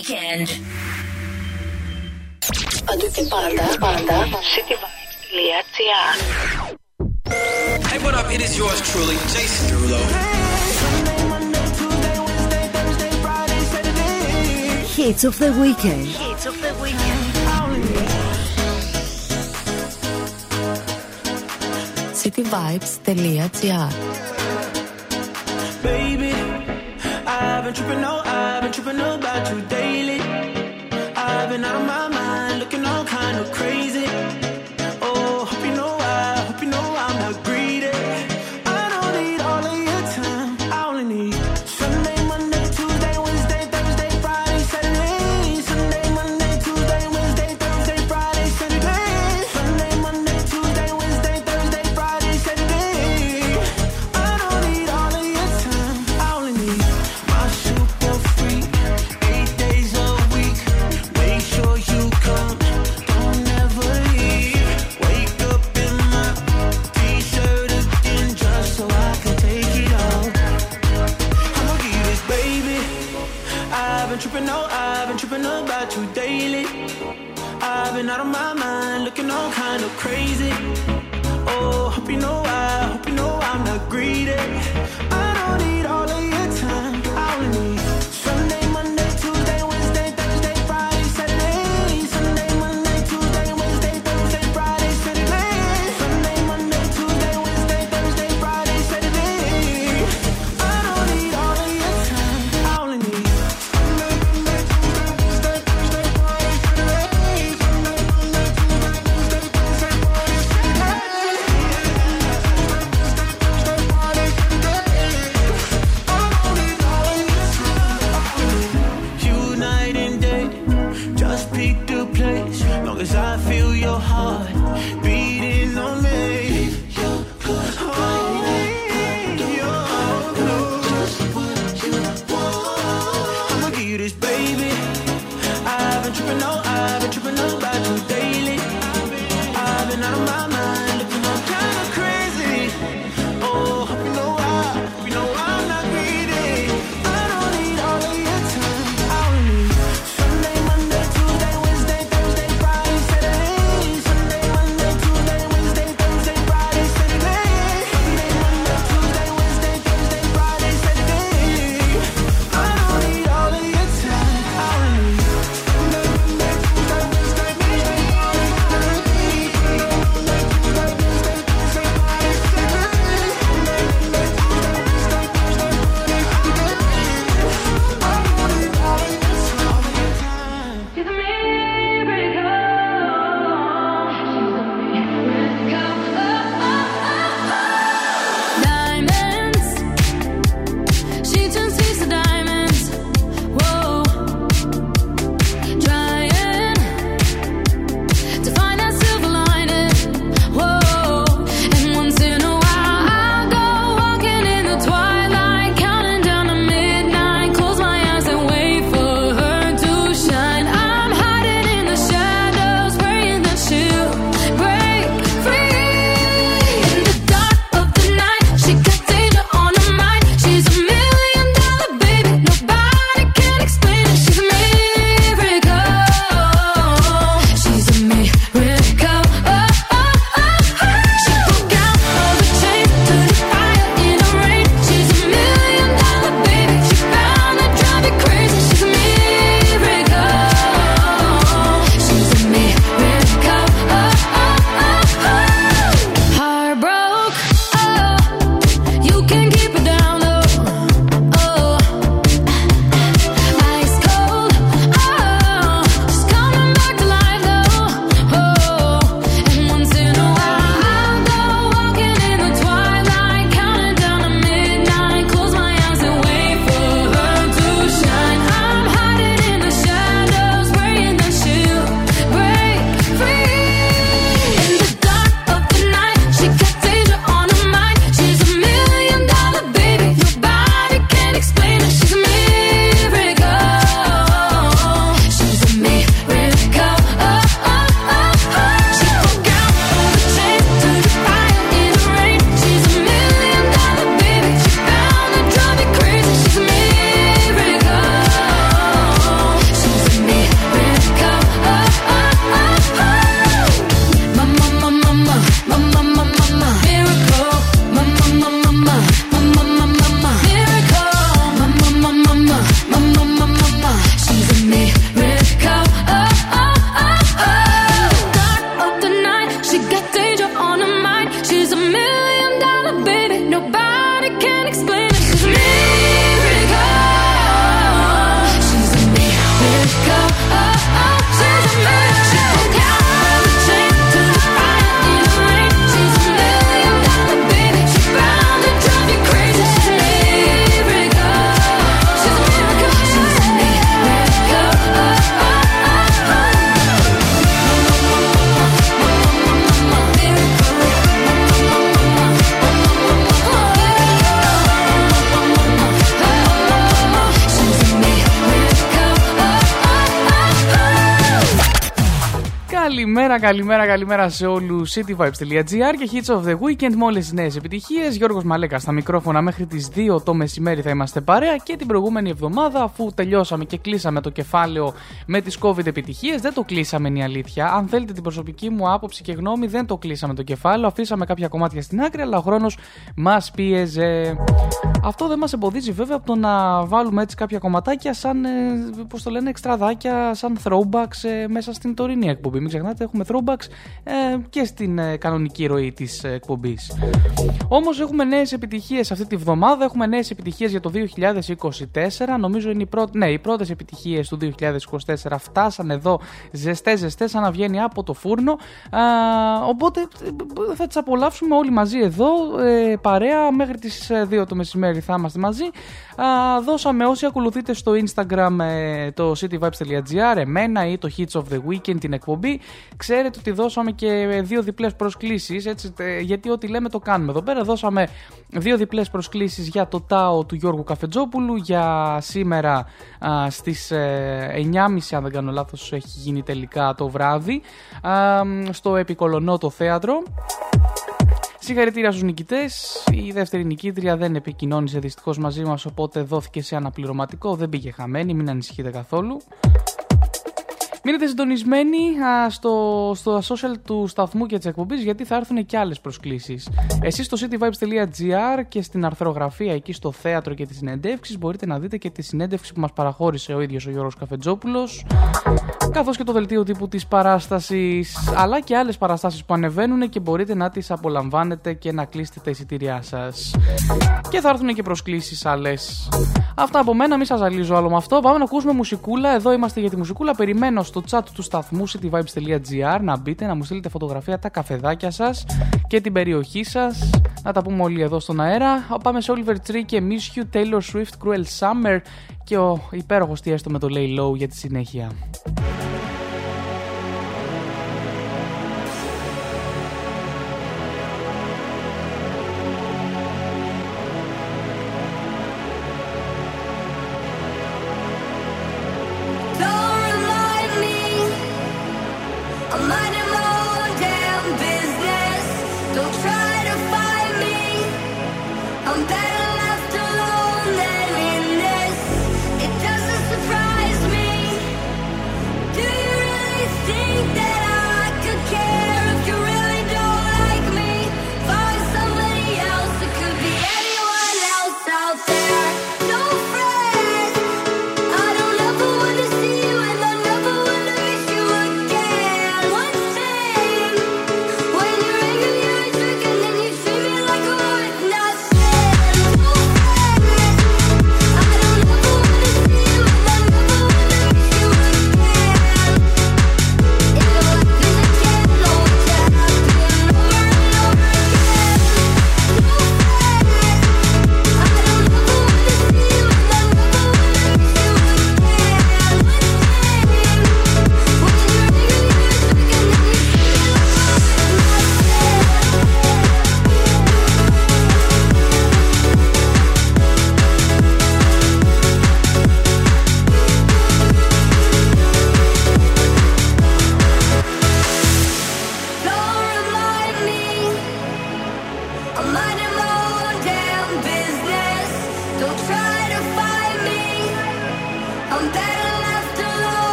Weekend. Αντίτη πάντα, πάντα, Hey, what up? It is yours truly, Jason Derulo. Hits of the weekend. Hits of the weekend. cityvibes.gr Baby I've been tripping, no, I've been tripping about you daily. I've been out of my mind, looking all kind of crazy. Καλημέρα, καλημέρα, καλημέρα σε όλους. cityvibes.gr και hits of the weekend με όλες τις νέες επιτυχίες. Γιώργος Μαλέκα στα μικρόφωνα μέχρι τις 2 το μεσημέρι θα είμαστε παρέα και την προηγούμενη εβδομάδα, αφού τελειώσαμε και κλείσαμε το κεφάλαιο με τις COVID επιτυχίες, δεν το κλείσαμε είναι η αλήθεια. Αν θέλετε την προσωπική μου άποψη και γνώμη, δεν το κλείσαμε το κεφάλαιο. Αφήσαμε κάποια κομμάτια στην άκρη, αλλά ο χρόνος μας πίεζε. Αυτό δεν μας εμποδίζει βέβαια από το να βάλουμε έτσι κάποια κομματάκια σαν, ε, πώς το λένε, εξτραδάκια, σαν throwbacks ε, μέσα στην τωρινή εκπομπή. Μην ξεχνάτε, έχουμε throwbacks ε, και στην ε, κανονική ροή της ε, εκπομπής. Όμως έχουμε νέες επιτυχίες αυτή τη βδομάδα. Έχουμε νέες επιτυχίες για το 2024. Νομίζω είναι οι, πρώτε ναι, οι πρώτες επιτυχίες του 2024 φτάσαν εδώ ζεστές, ζεστές, σαν να βγαίνει από το φούρνο. Α, οπότε θα τις απολαύσουμε όλοι μαζί εδώ, ε, παρέα μέχρι τις 2 το μεσημέρι θα είμαστε μαζί. Α, δώσαμε όσοι ακολουθείτε στο Instagram ε, το cityvibes.gr, εμένα ή το Hits of the Weekend την εκπομπή, ξέρετε ότι δώσαμε και δύο διπλές προσκλήσεις, έτσι, γιατί ό,τι λέμε το κάνουμε εδώ πέρα. Δώσαμε δύο διπλές προσκλήσεις για το ΤΑΟ του Γιώργου Καφετζόπουλου για σήμερα α, στις 9.30 ε, αν δεν κάνω λάθος έχει γίνει τελικά το βράδυ α, στο Επικολονό το θέατρο. Συγχαρητήρια στους νικητές. Η δεύτερη νικήτρια δεν επικοινώνησε δυστυχώς μαζί μας οπότε δόθηκε σε αναπληρωματικό. Δεν πήγε χαμένη, μην ανησυχείτε καθόλου. Μείνετε συντονισμένοι α, στο, στο social του σταθμού και της εκπομπής γιατί θα έρθουν και άλλες προσκλήσεις. Εσείς στο cityvibes.gr και στην αρθρογραφία εκεί στο θέατρο και τις συνεντεύξεις μπορείτε να δείτε και τη συνέντευξη που μας παραχώρησε ο ίδιος ο Γιώργος Καφετζόπουλος, καθώς και το δελτίο τύπου της παράστασης, αλλά και άλλες παραστάσεις που ανεβαίνουν και μπορείτε να τις απολαμβάνετε και να κλείσετε τα εισιτήριά σας. Και θα έρθουν και προσκλήσεις άλλες. Αυτά από μένα, μην σας ζαλίζω άλλο με αυτό. Πάμε να ακούσουμε μουσικούλα. Εδώ είμαστε για τη μουσικούλα. Περιμένω στο chat του σταθμού cityvibes.gr να μπείτε, να μου στείλετε φωτογραφία τα καφεδάκια σας και την περιοχή σας. Να τα πούμε όλοι εδώ στον αέρα. Πάμε σε Oliver Tree και Miss You, Taylor Swift, Cruel Summer και ο υπέροχος τι έστω με το Lay Low για τη συνέχεια.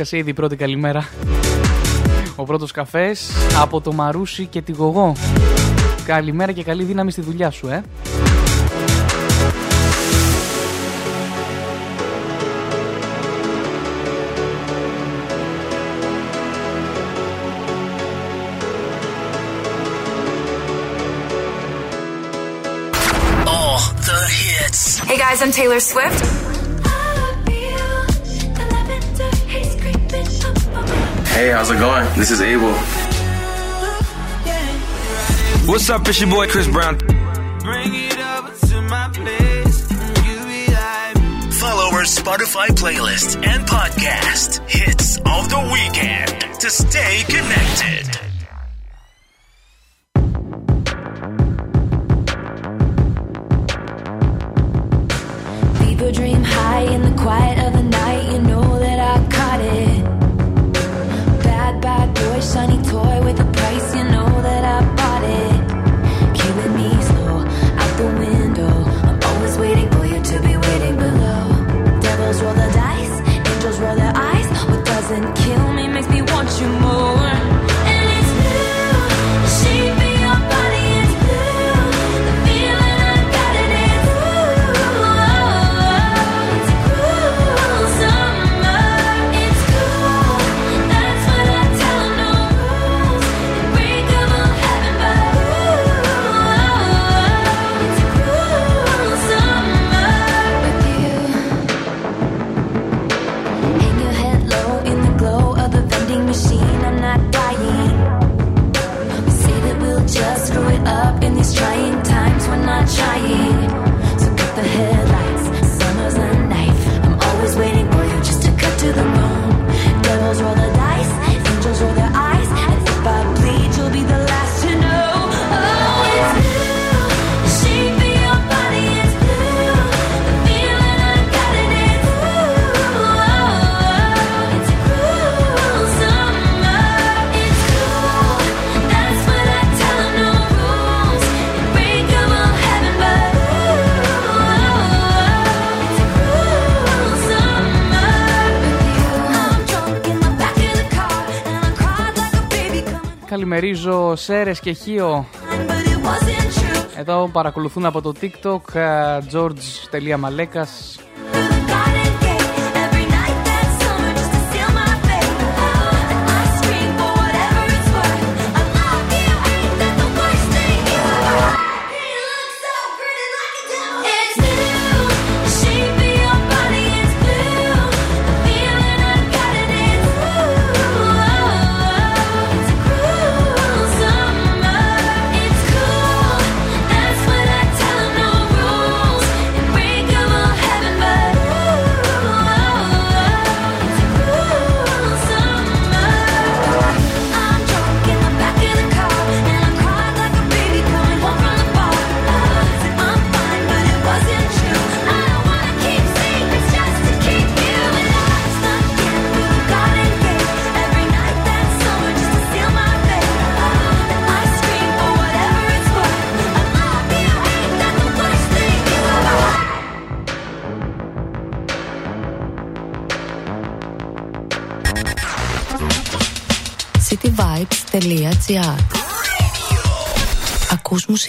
έσκασε ήδη η πρώτη καλημέρα. Ο πρώτος καφές από το Μαρούσι και τη Γογό. Καλημέρα και καλή δύναμη στη δουλειά σου, ε. Oh, hey guys, I'm Taylor Swift. Hey, how's it going? This is Abel. What's up? It's your boy Chris Brown. Follow our Spotify playlist and podcast, Hits of the Weekend, to stay connected. μερίζω Σέρες και Χίο. Εδώ παρακολουθούν από το TikTok uh, george.malekas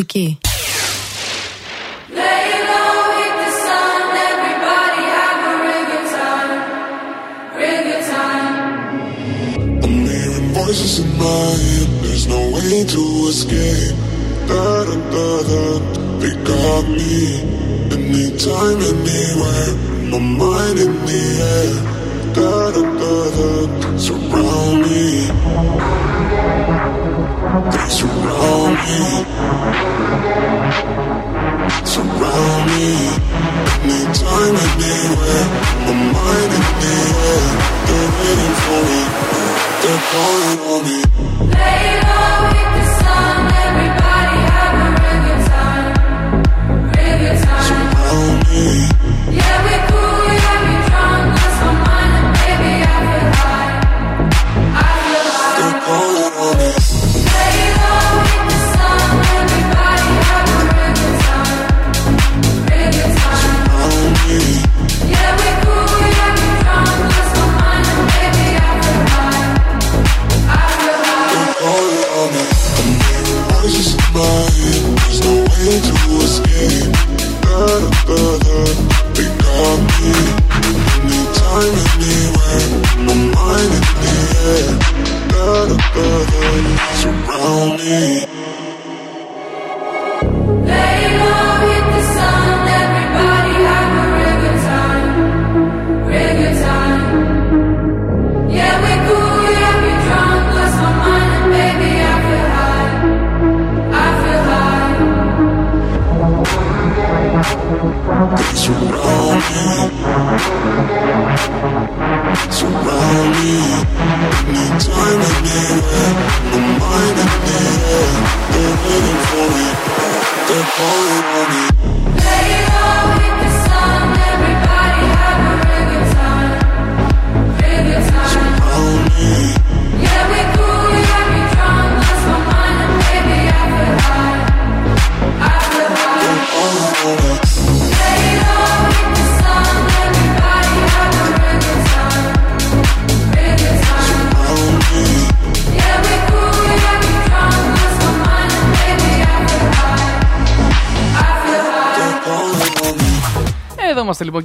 μουσική. voices in my head, there's no way to escape. Da da da da, they got me. Anytime, anywhere, my mind.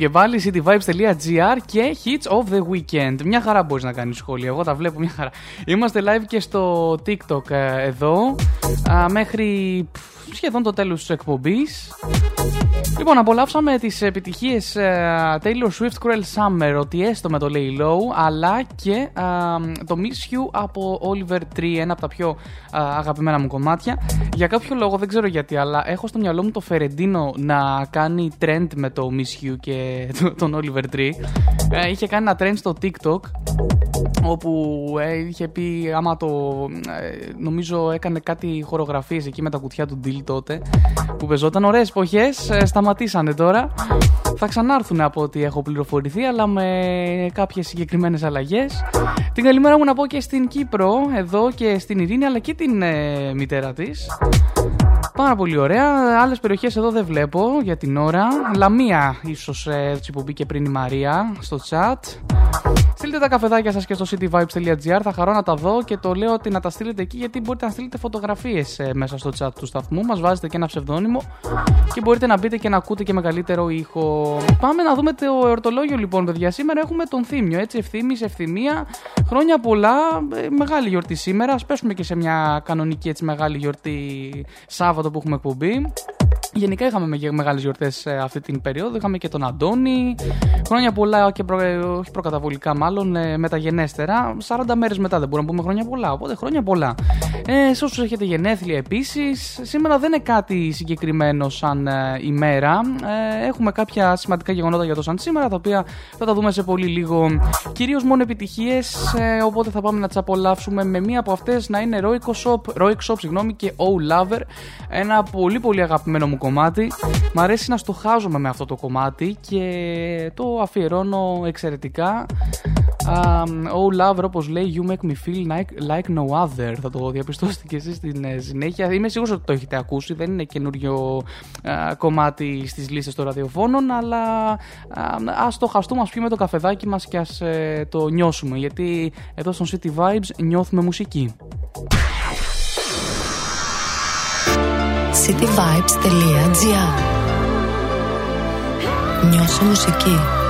Εδώ είμαστε λοιπόν και πάλι, cityvibes.gr και hits of the weekend. Μια χαρά μπορείς να κάνεις σχόλια. Εγώ τα βλέπω μια χαρά. Είμαστε live και στο TikTok ε, εδώ. α, μέχρι πφ, σχεδόν το τέλος της εκπομπής. Λοιπόν, απολαύσαμε τις επιτυχίες ε, Taylor Swift Cruel Summer, ότι έστω με το Lay Low, αλλά και α, το Miss You από Oliver Tree, ένα από τα πιο α, αγαπημένα μου κομμάτια. Για κάποιο λόγο, δεν ξέρω γιατί, αλλά έχω στο μυαλό μου το Φερεντίνο να κάνει trend με το Miss You και τον Oliver Tree. Ε, είχε κάνει ένα trend στο TikTok όπου ε, είχε πει άμα το ε, νομίζω έκανε κάτι χορογραφίες εκεί με τα κουτιά του deal τότε που πεζόταν ωραίες εποχές ε, σταματήσανε τώρα θα ξανάρθουν από ό,τι έχω πληροφορηθεί αλλά με κάποιες συγκεκριμένες αλλαγές την καλημέρα μου να πω και στην Κύπρο εδώ και στην Ειρήνη αλλά και την ε, μητέρα της Πάρα πολύ ωραία. Άλλες περιοχές εδώ δεν βλέπω για την ώρα. Λαμία, ίσως έτσι που μπήκε πριν η Μαρία στο chat. Στείλτε τα καφεδάκια σας και στο cityvibes.gr. Θα χαρώ να τα δω και το λέω ότι να τα στείλετε εκεί γιατί μπορείτε να στείλετε φωτογραφίες μέσα στο chat του σταθμού. Μας βάζετε και ένα ψευδόνυμο και μπορείτε να μπείτε και να ακούτε και μεγαλύτερο ήχο. Πάμε να δούμε το εορτολόγιο λοιπόν, παιδιά. Σήμερα έχουμε τον Θήμιο. Έτσι, ευθύμης, ευθυμία. Χρόνια πολλά. ε, Μεγάλη γιορτή σήμερα. Α πέσουμε και σε μια κανονική έτσι μεγάλη γιορτή Σάββατο που έχουμε εκπομπή. Γενικά είχαμε με- μεγάλες γιορτές ε, αυτή την περίοδο. Είχαμε και τον Αντώνη. Χρόνια πολλά και προ, ε, όχι προκαταβολικά μάλλον ε, μεταγενέστερα. 40 μέρες μετά δεν μπορούμε να πούμε χρόνια πολλά. Οπότε χρόνια πολλά. Ε, σε όσους έχετε γενέθλια επίσης. Σήμερα δεν είναι κάτι συγκεκριμένο σαν ε, ημέρα. Ε, έχουμε κάποια σημαντικά γεγονότα για το σαν σήμερα τα οποία θα τα δούμε σε πολύ λίγο. Κυρίως μόνο επιτυχίες. Ε, οπότε θα πάμε να τις απολαύσουμε με μία από αυτές να είναι Roico Shop, Roic Shop συγγνώμη, και Oh Lover. Ένα πολύ πολύ αγαπημένο μου κομμάτι. Μ' αρέσει να στοχάζομαι με αυτό το κομμάτι και το αφιερώνω εξαιρετικά. Um, oh lover, όπως λέει, you make me feel like, like no other. Θα το διαπιστώσετε και εσείς στην ε, συνέχεια. Είμαι σίγουρος ότι το έχετε ακούσει. Δεν είναι καινούριο α, κομμάτι στις λίστες των ραδιοφώνων, αλλά ας το χαστούμε, ας πιούμε το καφεδάκι μας και ας το νιώσουμε. Γιατί εδώ στον City Vibes νιώθουμε μουσική. cityvibes.gr Νιώσω μουσική.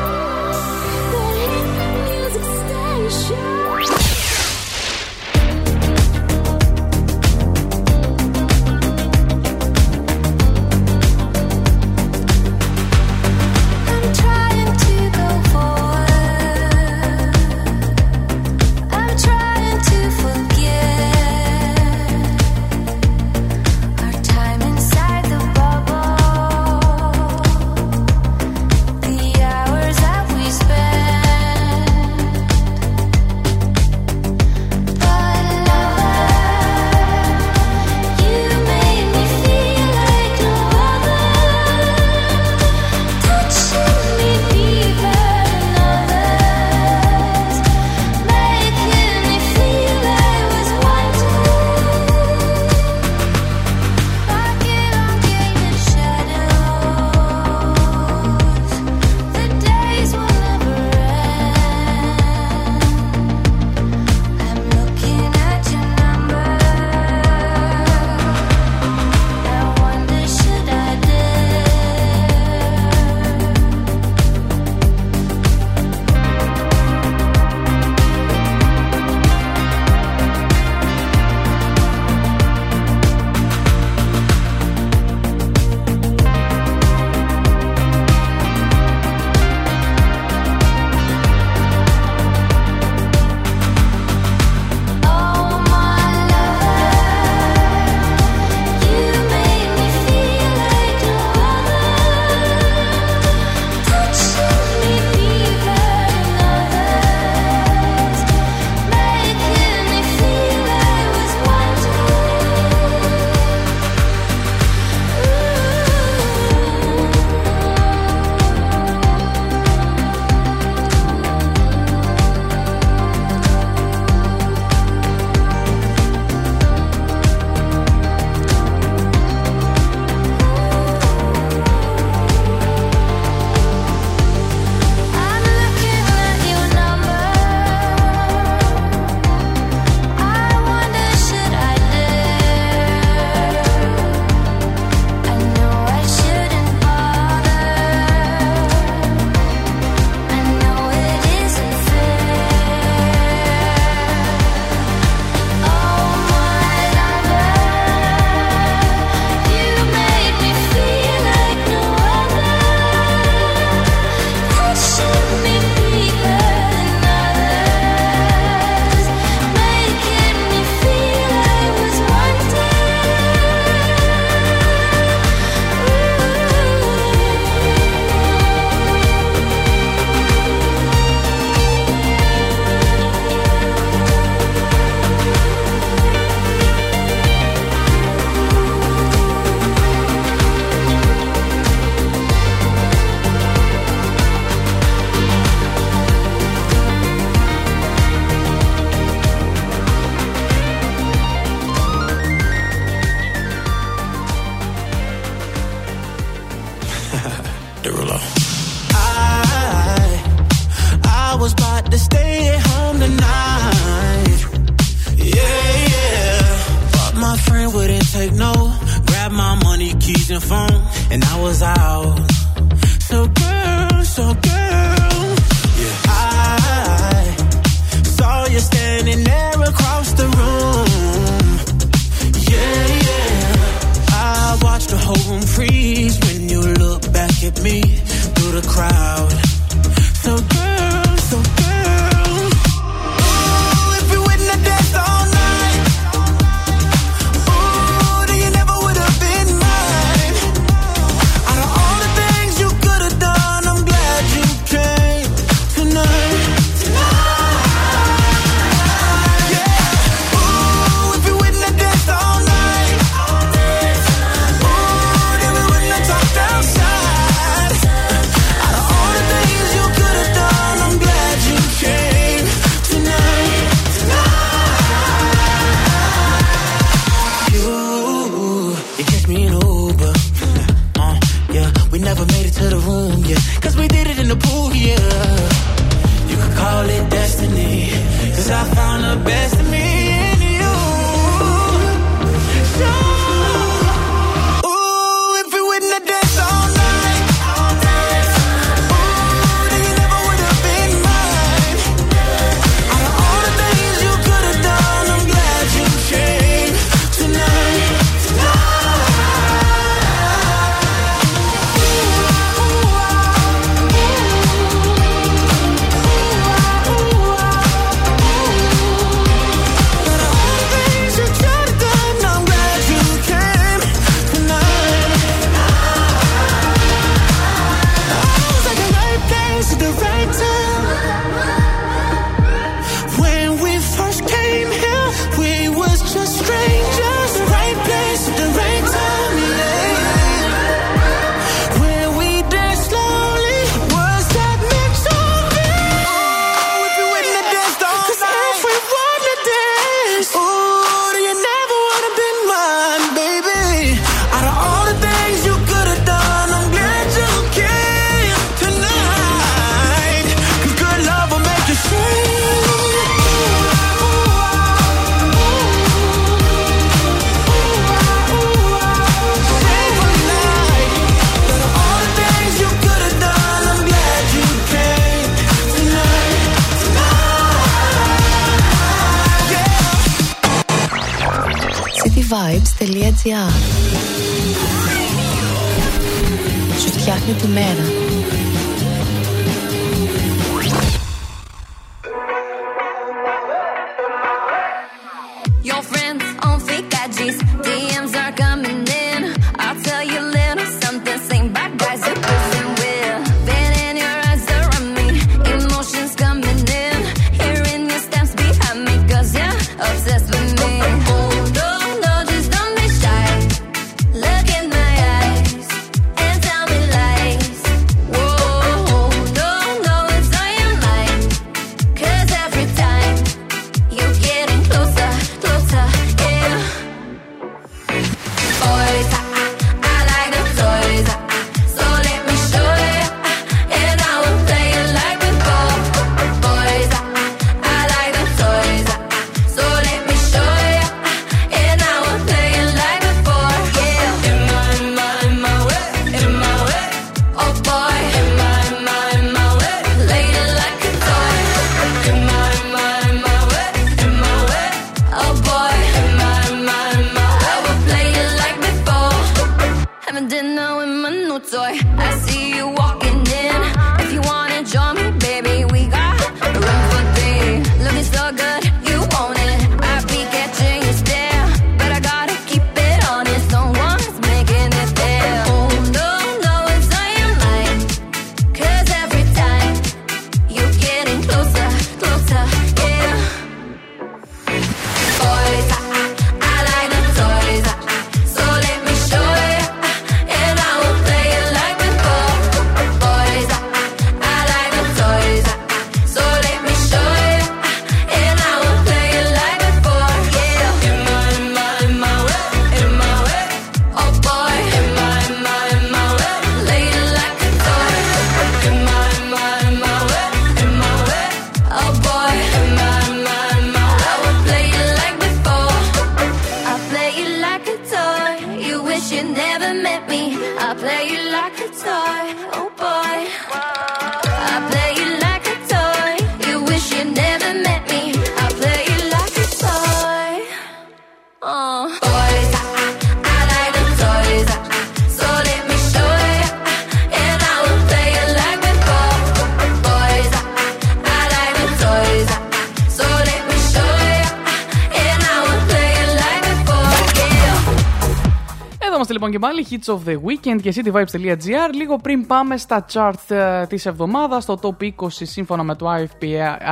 Πάλι, Hits of the Weekend και cityvibes.gr. Λίγο πριν πάμε στα chart ε, της εβδομάδας, στο top 20 σύμφωνα με το IFPI,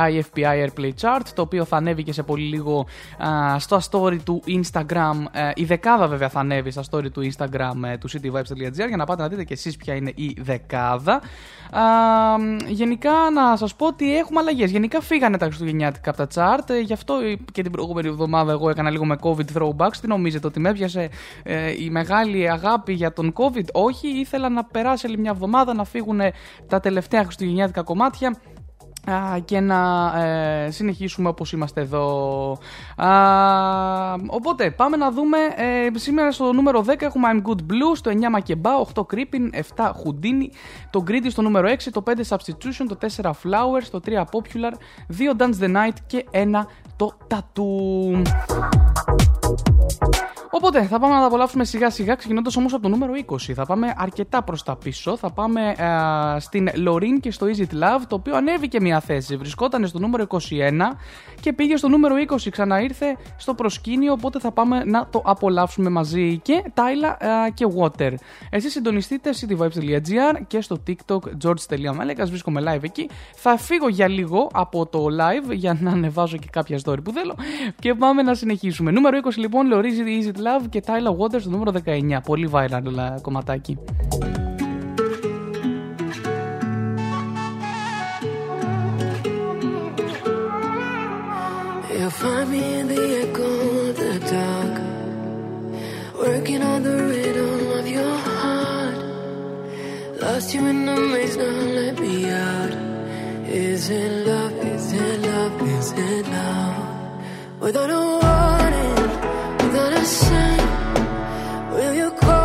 IFPI Airplay Chart, το οποίο θα ανέβει και σε πολύ λίγο α, στο story του Instagram. Ε, η δεκάδα βέβαια θα ανέβει στα story του Instagram ε, του cityvibes.gr για να πάτε να δείτε και εσείς ποια είναι η δεκάδα. Α, γενικά να σας πω ότι έχουμε αλλαγές. Γενικά φύγανε τα Χριστουγεννιάτικα από τα chart, ε, γι' αυτό και την προηγούμενη εβδομάδα εγώ έκανα λίγο με COVID throwbacks. Τι νομίζετε ότι με έπιασε ε, η μεγάλη αγάπη για τον COVID. Όχι, ήθελα να περάσει άλλη μια εβδομάδα να φύγουν τα τελευταία Χριστουγεννιάτικα κομμάτια α, και να ε, συνεχίσουμε όπως είμαστε εδώ. Α, οπότε πάμε να δούμε ε, σήμερα στο νούμερο 10 έχουμε I'm Good Blue, στο 9 Μακεμπά, 8 Creeping, 7 Houdini, το Greedy στο νούμερο 6, το 5 Substitution, το 4 Flowers, το 3 Popular, 2 Dance the Night και 1 το Tattoo. Οπότε θα πάμε να τα απολαύσουμε σιγά σιγά ξεκινώντας όμως από το νούμερο 20. Θα πάμε αρκετά προς τα πίσω. Θα πάμε ε, στην Lorin και στο Is It Love, το οποίο ανέβηκε μια θέση. Βρισκόταν στο νούμερο 21 και πήγε στο νούμερο 20. Ξαναήρθε στο προσκήνιο, οπότε θα πάμε να το απολαύσουμε μαζί. Και Tyla ε, και Water. Εσείς συντονιστείτε cityvibes.gr και στο TikTok george.malek. Βρίσκομαι live εκεί. Θα φύγω για λίγο από το live για να ανεβάζω και κάποια story που θέλω. Και πάμε να συνεχίσουμε. Νούμερο 20 λοιπόν, Lorin Is It Love και Tyler Waters στο νούμερο 19. Πολύ viral ε, κομματάκι. You'll find me in the echo of the dark, working on the rhythm of your heart. Lost you in the maze, now let me out. Is it love? Is it love? Is it love? Without a warning, gonna shine. Will you call?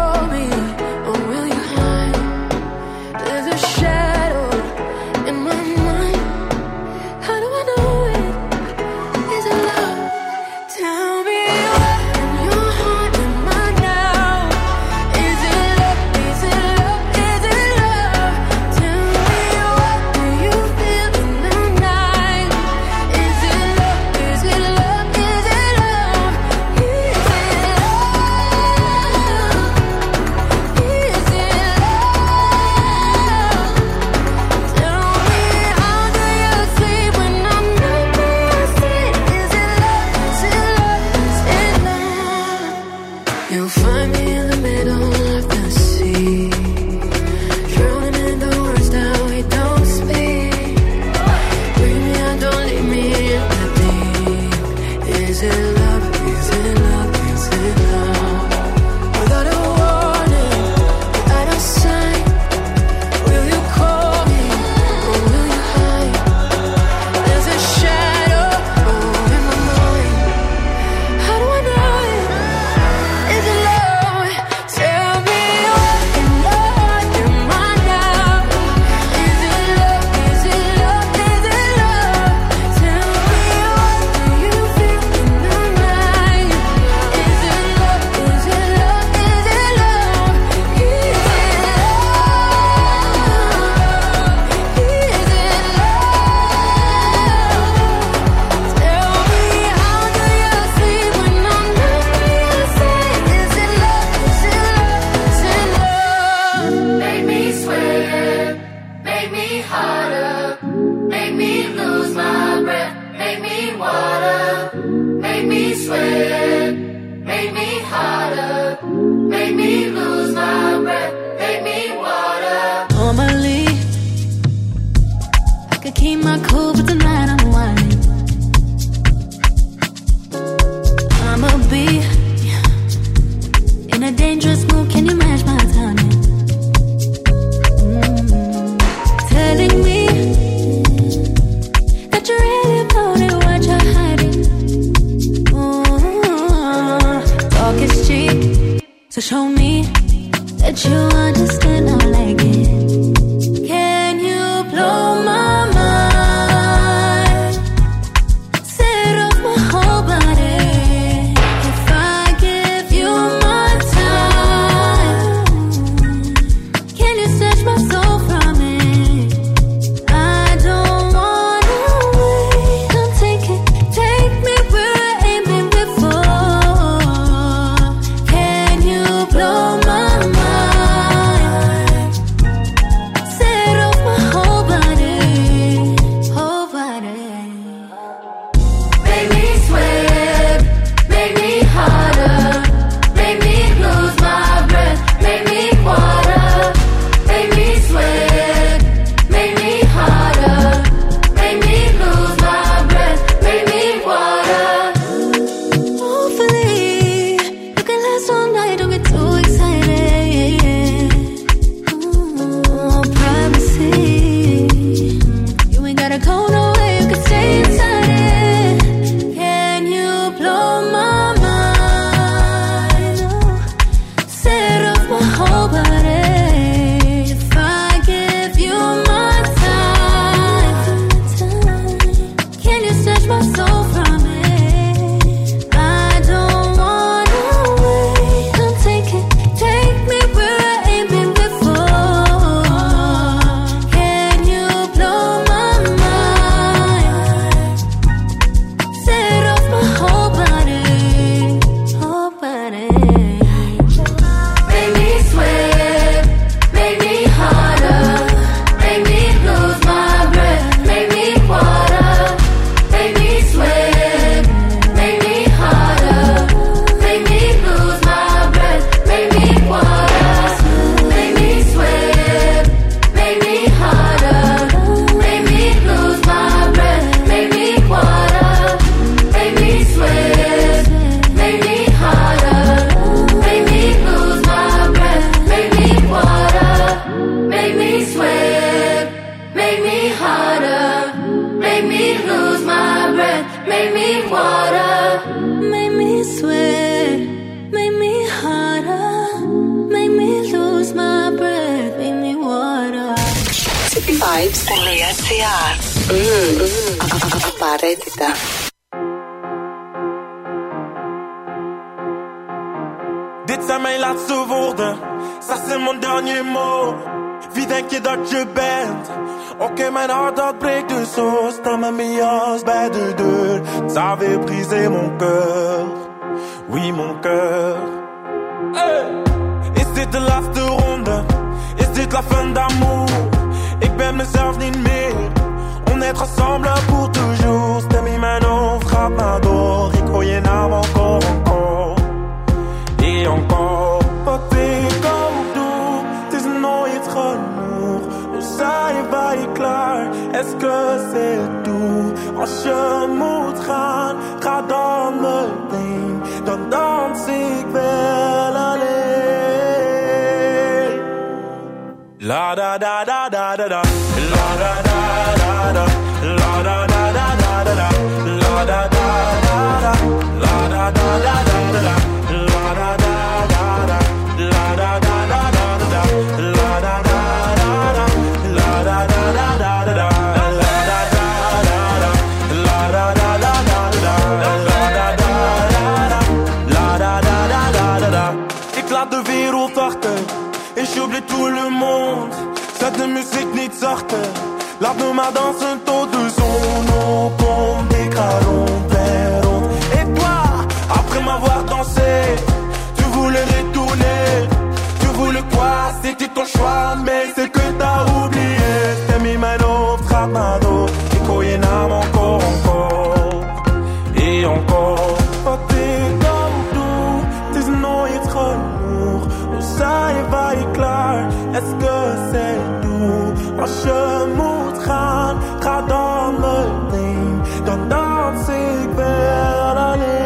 ga dan meteen, dan dans ik wel alleen.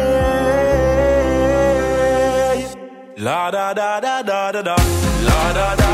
La da da da da da da, la da da.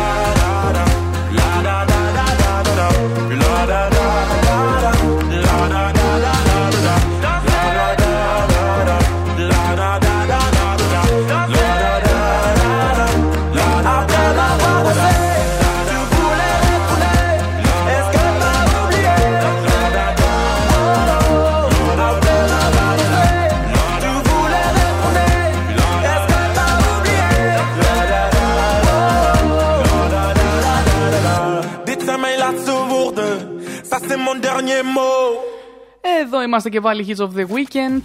Εδώ είμαστε και πάλι Hits of the Weekend.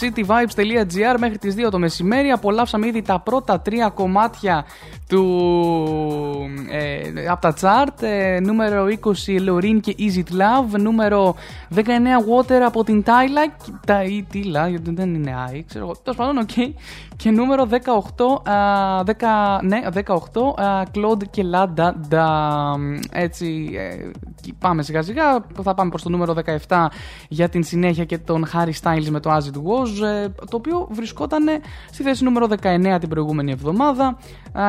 cityvibes.gr μέχρι τις 2 το μεσημέρι. Απολαύσαμε ήδη τα πρώτα τρία κομμάτια του, ε, από τα chart. Ε, νούμερο 20 Loreen και Is It Love. Νούμερο 19 Water από την Tyla. Tyla ή Tila, γιατί δεν είναι I, ξέρω εγώ. Τέλος πάντων, οκ. Και νούμερο 18, α, 10, ναι, 18 α, Claude και Ladada, έτσι, ε, πάμε σιγά σιγά. Θα πάμε προς το νούμερο 17 για την συνέχεια και τον Harry Styles με το As It Was. ε, το οποίο βρισκόταν στη θέση νούμερο 19 την προηγούμενη εβδομάδα α,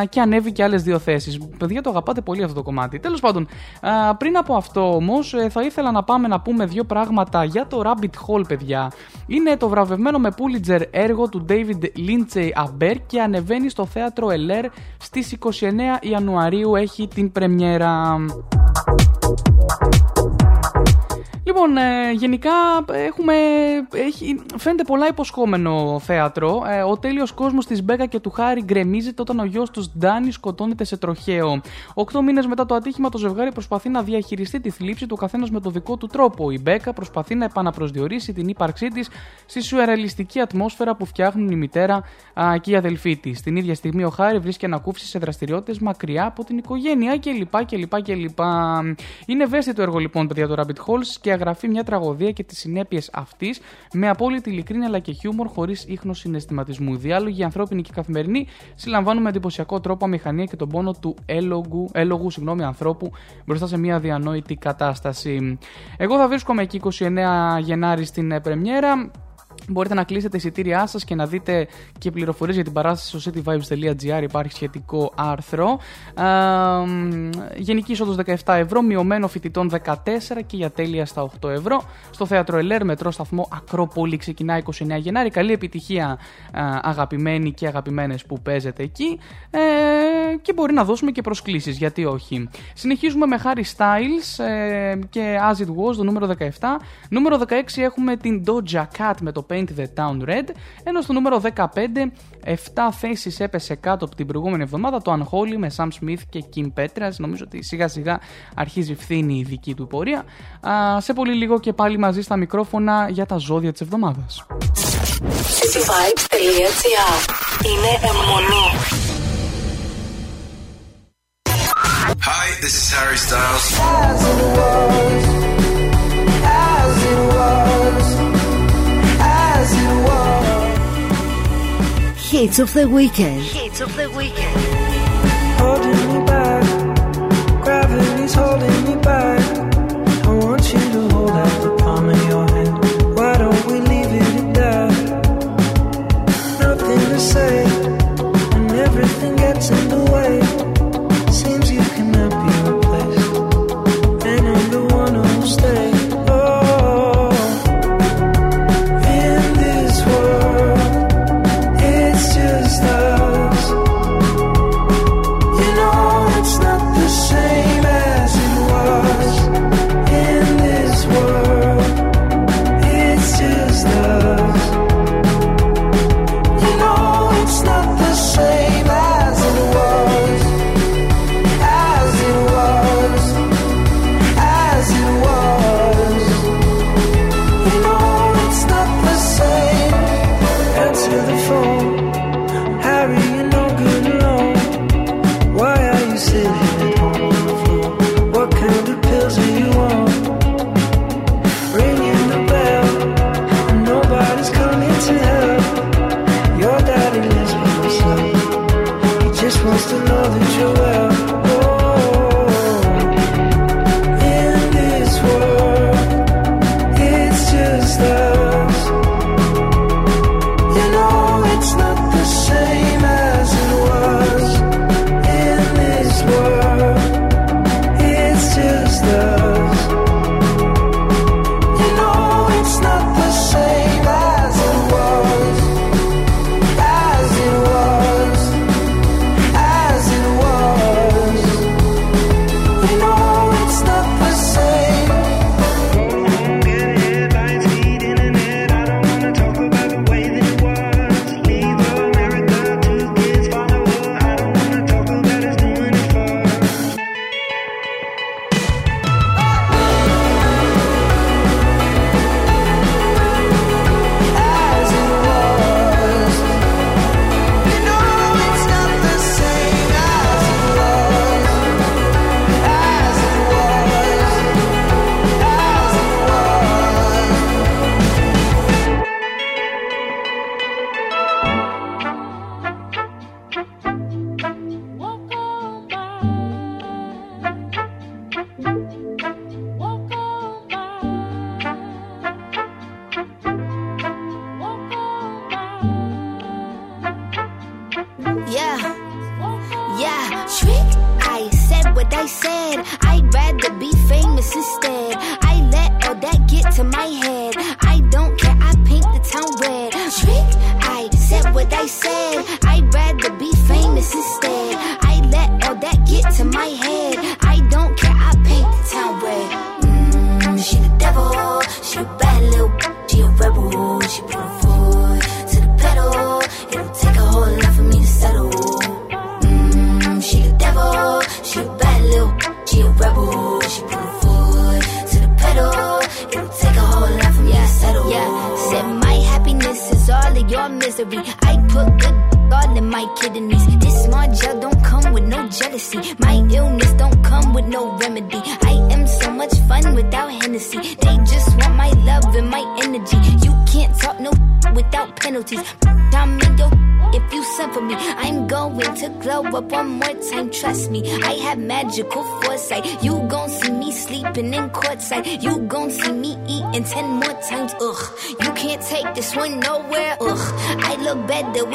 και ανέβηκε άλλες δύο θέσεις. Παιδιά, το αγαπάτε πολύ αυτό το κομμάτι. Τέλος πάντων, α, πριν από αυτό όμως, θα ήθελα να πάμε να πούμε δύο πράγματα για το Rabbit Hole, παιδιά. Είναι το βραβευμένο με Pulitzer έργο του David Lynchey Aber και ανεβαίνει στο θέατρο Ελέρ στις 29 Ιανουαρίου. Έχει την πρεμιέρα. Λοιπόν, ε, γενικά έχουμε, έχει, φαίνεται πολλά υποσχόμενο θέατρο. Ε, ο τέλειος κόσμος της Μπέκα και του Χάρη γκρεμίζεται όταν ο γιος τους Ντάνι σκοτώνεται σε τροχαίο. Οκτώ μήνες μετά το ατύχημα το ζευγάρι προσπαθεί να διαχειριστεί τη θλίψη του καθένας με το δικό του τρόπο. Η Μπέκα προσπαθεί να επαναπροσδιορίσει την ύπαρξή της στη σουρεαλιστική ατμόσφαιρα που φτιάχνουν η μητέρα α, και η αδελφή της. Την ίδια στιγμή ο Χάρη βρίσκει ανακούφιση σε δραστηριότητες μακριά από την οικογένεια κλπ. κλπ, κλπ. Είναι ευαίσθητο έργο λοιπόν, παιδιά, το Rabbit Holes και αγραφεί μια τραγωδία και τις συνέπειες αυτής με απόλυτη ειλικρίνεια αλλά και χιούμορ χωρίς ίχνος συναισθηματισμού. Οι διάλογοι ανθρώπινοι και καθημερινοί συλλαμβάνουν με εντυπωσιακό τρόπο αμηχανία και τον πόνο του έλογου, έλογου συγγνώμη, ανθρώπου μπροστά σε μια αδιανόητη κατάσταση. Εγώ θα βρίσκομαι εκεί 29 Γενάρη στην ε, πρεμιέρα. Μπορείτε να κλείσετε εισιτήριά σας και να δείτε και πληροφορίες για την παράσταση στο cityvibes.gr. Υπάρχει σχετικό άρθρο. Ε, γενική είσοδος 17 ευρώ, μειωμένο φοιτητών 14 και για τέλεια στα 8 ευρώ. Στο θέατρο Ελέρ, μετρό σταθμό Ακρόπολη, ξεκινάει 29 Γενάρη. Καλή επιτυχία, ε, αγαπημένοι και αγαπημένες που παίζετε εκεί. Ε, και μπορεί να δώσουμε και προσκλήσεις, γιατί όχι. Συνεχίζουμε με Harry Styles ε, και As It Was, το νούμερο 17. Νούμερο 16 έχουμε την Doja Cat με το Paint the Town Red. Ενώ στο νούμερο 15, 7 θέσεις έπεσε κάτω από την προηγούμενη εβδομάδα το Unholy με Sam Smith και Kim Petras. Νομίζω ότι σιγά σιγά αρχίζει φθήνη η δική του πορεία. Α, σε πολύ λίγο και πάλι μαζί στα μικρόφωνα για τα ζώδια της εβδομάδας. cityvibes.gr Είναι αιμονή. Hi, this is Harry Styles. Hits of the weekend. Hits of the weekend. holding me back. Gravity's holding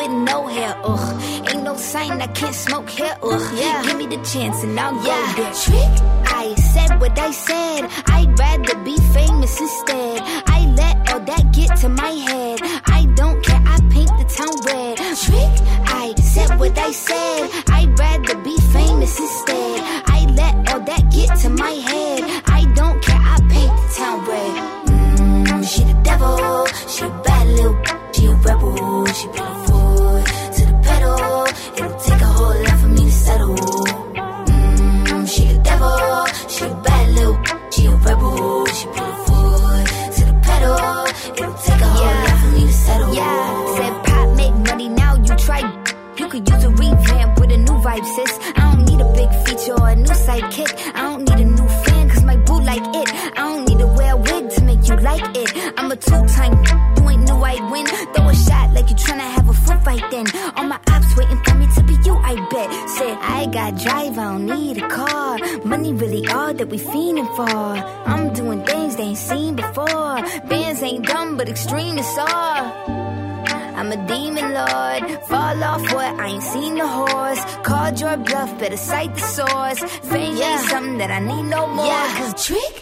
with no hair, ugh. Ain't no sign I can't smoke here, ugh. Yeah. Give me the chance and I'll yeah. go there. Trick, I said what I said trick?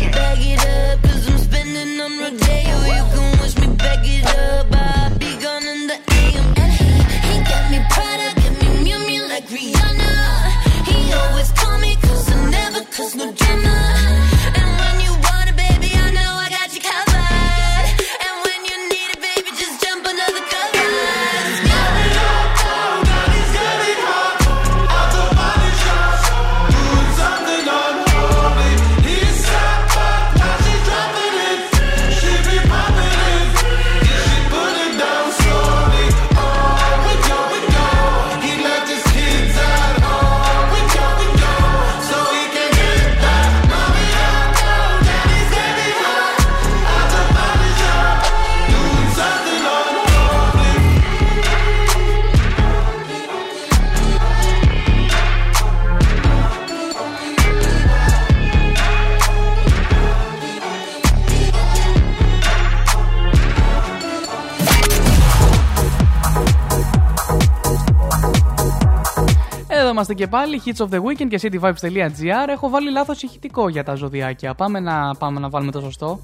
Είμαστε και πάλι, Hits of the Weekend και cityvibes.gr. Έχω βάλει λάθος ηχητικό για τα ζωδιάκια. Πάμε να, πάμε να βάλουμε το σωστό.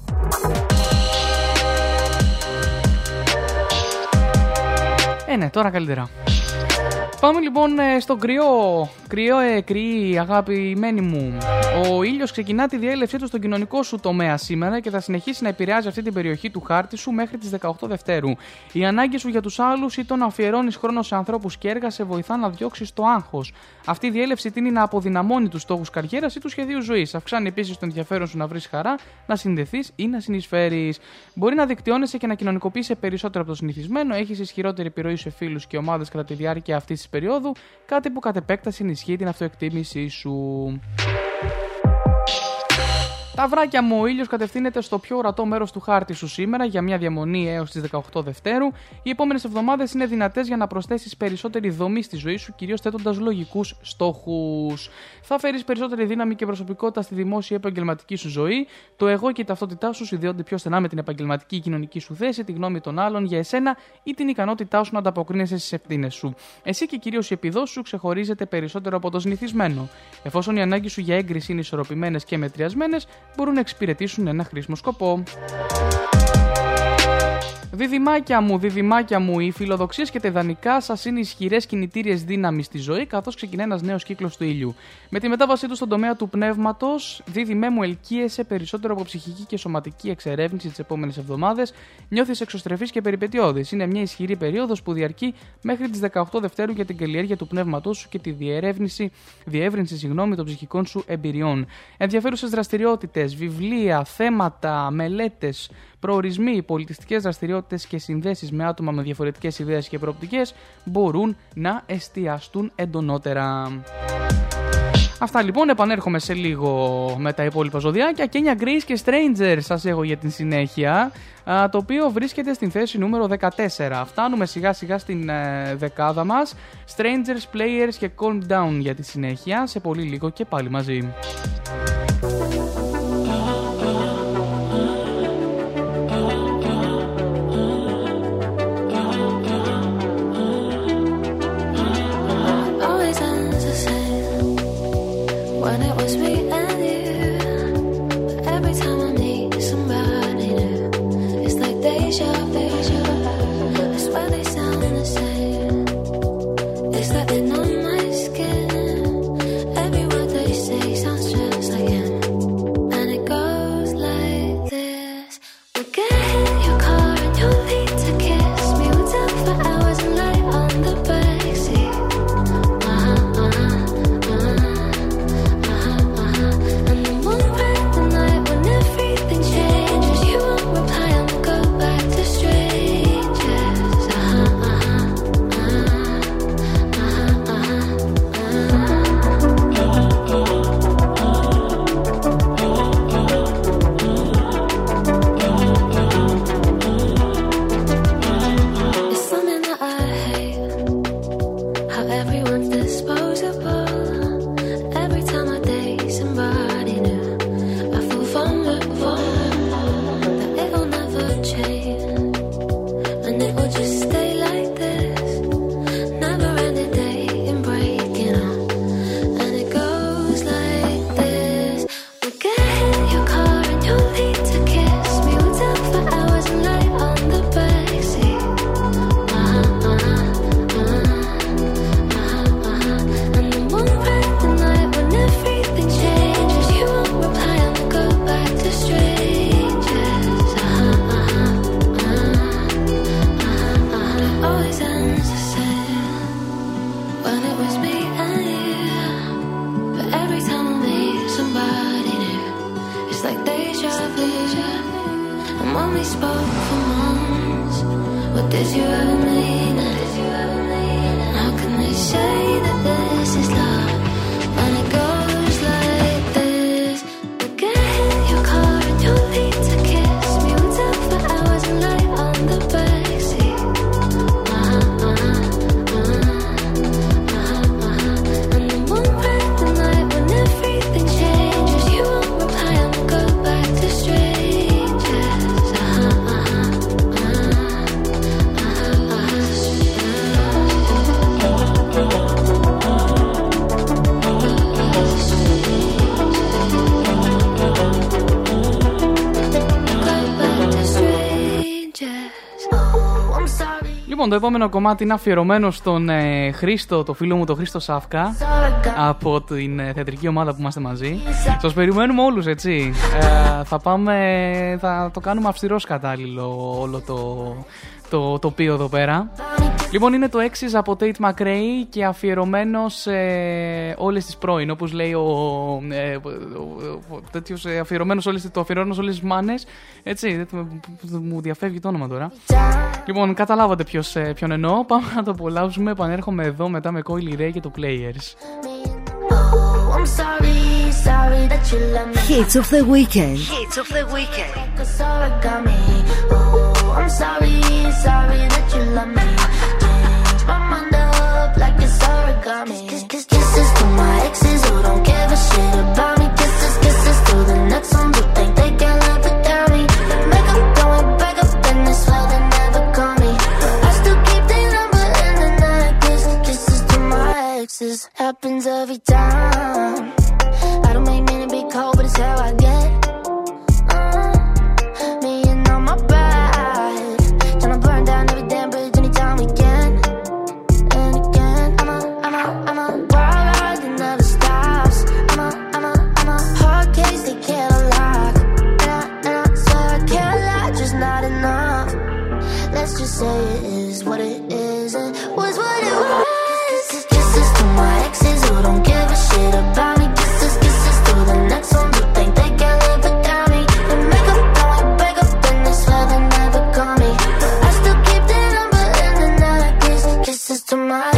Ε, ναι, τώρα καλύτερα. Πάμε λοιπόν ε, στο κρυό. Κρυό, ε, κρυή, αγαπημένη μου. Ο ήλιος ξεκινά τη διέλευσή του στον κοινωνικό σου τομέα σήμερα και θα συνεχίσει να επηρεάζει αυτή την περιοχή του χάρτη σου μέχρι τις 18 Δευτέρου. Η ανάγκη σου για τους άλλους ή το να αφιερώνεις χρόνο σε ανθρώπους και έργα σε βοηθά να διώξεις το άγχος. Αυτή η διέλευση τίνει να αποδυναμώνει τους στόχους καριέρας ή του σχεδίου ζωής. Αυξάνει επίσης το ενδιαφέρον σου να βρεις χαρά, να συνδεθείς ή να συνεισφέρεις. Μπορεί να δικτυώνεσαι και να κοινωνικοποιήσει περισσότερο από το συνηθισμένο, έχεις ισχυρότερη επιρροή σε φίλους και ομάδες κατά τη διάρκεια αυτής της περίοδου, κάτι που κατ' επέκταση ενισχύει την αυτοεκτίμησή σου. Τα βράκια μου, ο ήλιος κατευθύνεται στο πιο ορατό μέρος του χάρτη σου σήμερα για μια διαμονή έως τις 18 Δευτέρου. Οι επόμενες εβδομάδες είναι δυνατές για να προσθέσεις περισσότερη δομή στη ζωή σου, κυρίως θέτοντας λογικούς στόχους. Θα φέρεις περισσότερη δύναμη και προσωπικότητα στη δημόσια επαγγελματική σου ζωή. Το εγώ και η ταυτότητά σου συνδέονται πιο στενά με την επαγγελματική ή κοινωνική σου θέση, τη γνώμη των άλλων για εσένα ή την ικανότητά σου να ανταποκρίνεσαι στις ευθύνες σου. Εσύ και κυρίως η επιδόση σου ξεχωρίζεται περισσότερο από το συνηθισμένο. Εφόσον οι ανάγκε σου για έγκριση είναι ισορροπημένες και μετριασμένες, μπορούν να εξυπηρετήσουν ένα χρήσιμο σκοπό. Διδυμάκια μου, διδυμάκια μου, οι φιλοδοξίες και τα ιδανικά σας είναι ισχυρές κινητήριες δύναμης στη ζωή, καθώς ξεκινά ένας νέος κύκλος του ήλιου. Με τη μετάβασή τους στον τομέα του πνεύματος, δίδυμέ μου ελκύεσαι περισσότερο από ψυχική και σωματική εξερεύνηση τις επόμενες εβδομάδες, νιώθεις εξωστρεφής και περιπετειώδης. Είναι μια ισχυρή περίοδος που διαρκεί μέχρι τις 18 Δευτέρου για την καλλιέργεια του πνεύματό σου και τη διερεύνηση, διεύρυνση συγγνώμη, των ψυχικών σου εμπειριών. Ενδιαφέρουσες δραστηριότητες, βιβλία, θέματα, μελέτες, προορισμοί, πολιτιστικές δραστηριότητες και συνδέσεις με άτομα με διαφορετικές ιδέες και προοπτικές μπορούν να εστιαστούν εντονότερα. Αυτά λοιπόν, επανέρχομαι σε λίγο με τα υπόλοιπα ζωδιάκια. Kenya Grace και Stranger σας έχω για την συνέχεια, α, το οποίο βρίσκεται στην θέση νούμερο 14. Φτάνουμε σιγά σιγά στην ε, δεκάδα μας. Strangers, Players και Calm Down για τη συνέχεια, σε πολύ λίγο και πάλι μαζί. picture Λοιπόν, το επόμενο κομμάτι είναι αφιερωμένο στον ε, Χρήστο, το φίλο μου, τον Χρήστο Σάφκα, από την ε, θεατρική ομάδα που είμαστε μαζί. Σας περιμένουμε όλους, έτσι. Ε, θα πάμε, θα το κάνουμε αυστηρός κατάλληλο όλο το, το τοπίο εδώ πέρα. Λοιπόν, είναι το Exes από Tate McRae και αφιερωμένος σε όλες τις πρώην. Όπως λέει ο. Ε, ο- ο- ο- τέτοιος, ε, αφιερωμένος όλες, το αφιερωμένος σε όλες τις μάνες. Έτσι, δεν το- μου διαφεύγει το όνομα τώρα. Λοιπόν, καταλάβατε ποιος, ε, ποιον εννοώ. Πάμε να το απολαύσουμε. Επανέρχομαι εδώ μετά με Coily Ray και το Players. Oh, I'm sorry, sorry that you love me. Hits of the weekend. Hits of the weekend. Cause origami. Oh, I'm sorry, sorry that you love me. Happens every time. I don't make to be cold, but it's how I get. Say it is what it is and was what it was. Kisses, to my exes who don't give a shit about me. Kisses, kisses to the next ones who think they can live without me. And make up, going back up in this well, they never call me. But I still keep their number in the necklace. Kisses to my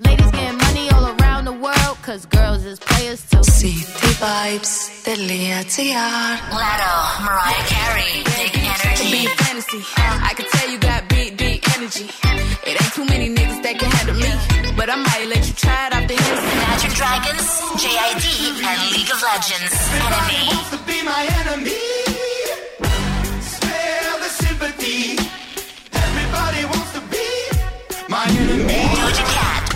Ladies getting money all around the world, cause girls is players too. City vibes, the cityvibes.gr Lotto, Mariah Carey, Big To Energy. be a fantasy, um, I can tell you got big, big energy. It ain't too many niggas that can handle me, but I might let you try it out the Hennessy. Magic Dragons, JID, and League of Legends. Enemy. wants to be my enemy. Spare the sympathy. Everybody wants to be my enemy. Doja Cat,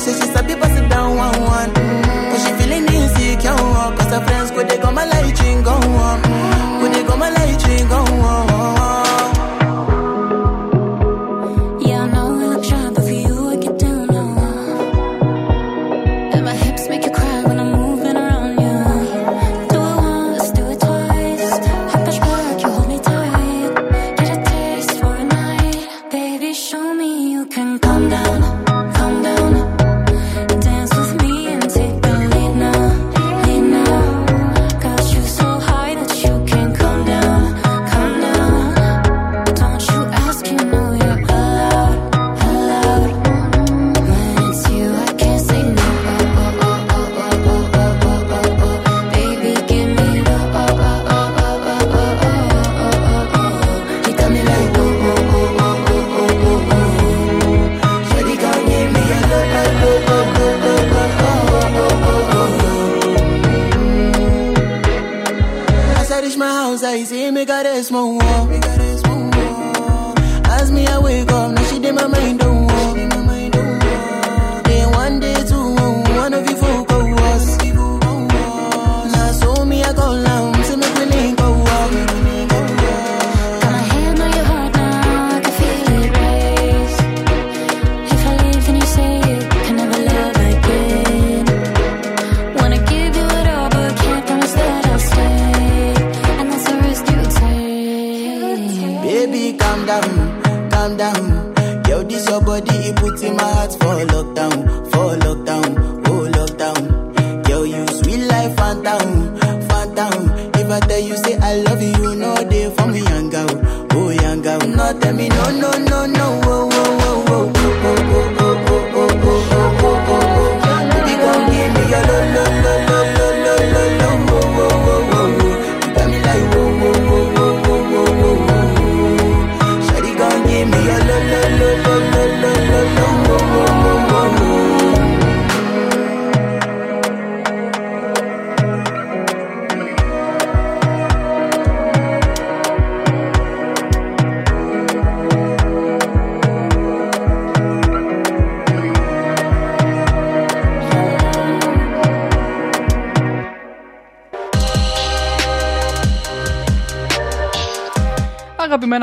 says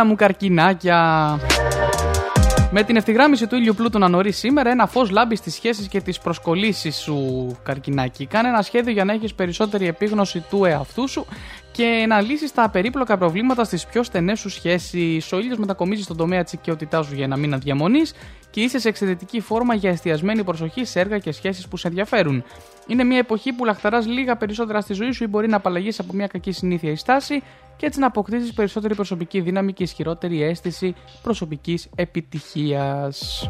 μου καρκινάκια. Με την ευθυγράμμιση του ήλιου πλούτονα νωρί σήμερα, ένα φως λάμπει στις σχέσεις και τις προσκολήσεις σου, καρκινάκι. Κάνε ένα σχέδιο για να έχεις περισσότερη επίγνωση του εαυτού σου και να λύσει τα περίπλοκα προβλήματα στις πιο στενές σου σχέσεις. Ο ήλιος μετακομίζει στον τομέα της οικειότητάς σου για ένα μήνα διαμονής και είσαι σε εξαιρετική φόρμα για εστιασμένη προσοχή σε έργα και σχέσεις που σε ενδιαφέρουν. Είναι μια εποχή που λαχταράς λίγα περισσότερα στη ζωή σου ή μπορεί να απαλλαγείς από μια κακή συνήθεια ή στάση και έτσι να αποκτήσεις περισσότερη προσωπική δύναμη και ισχυρότερη αίσθηση προσωπικής επιτυχίας.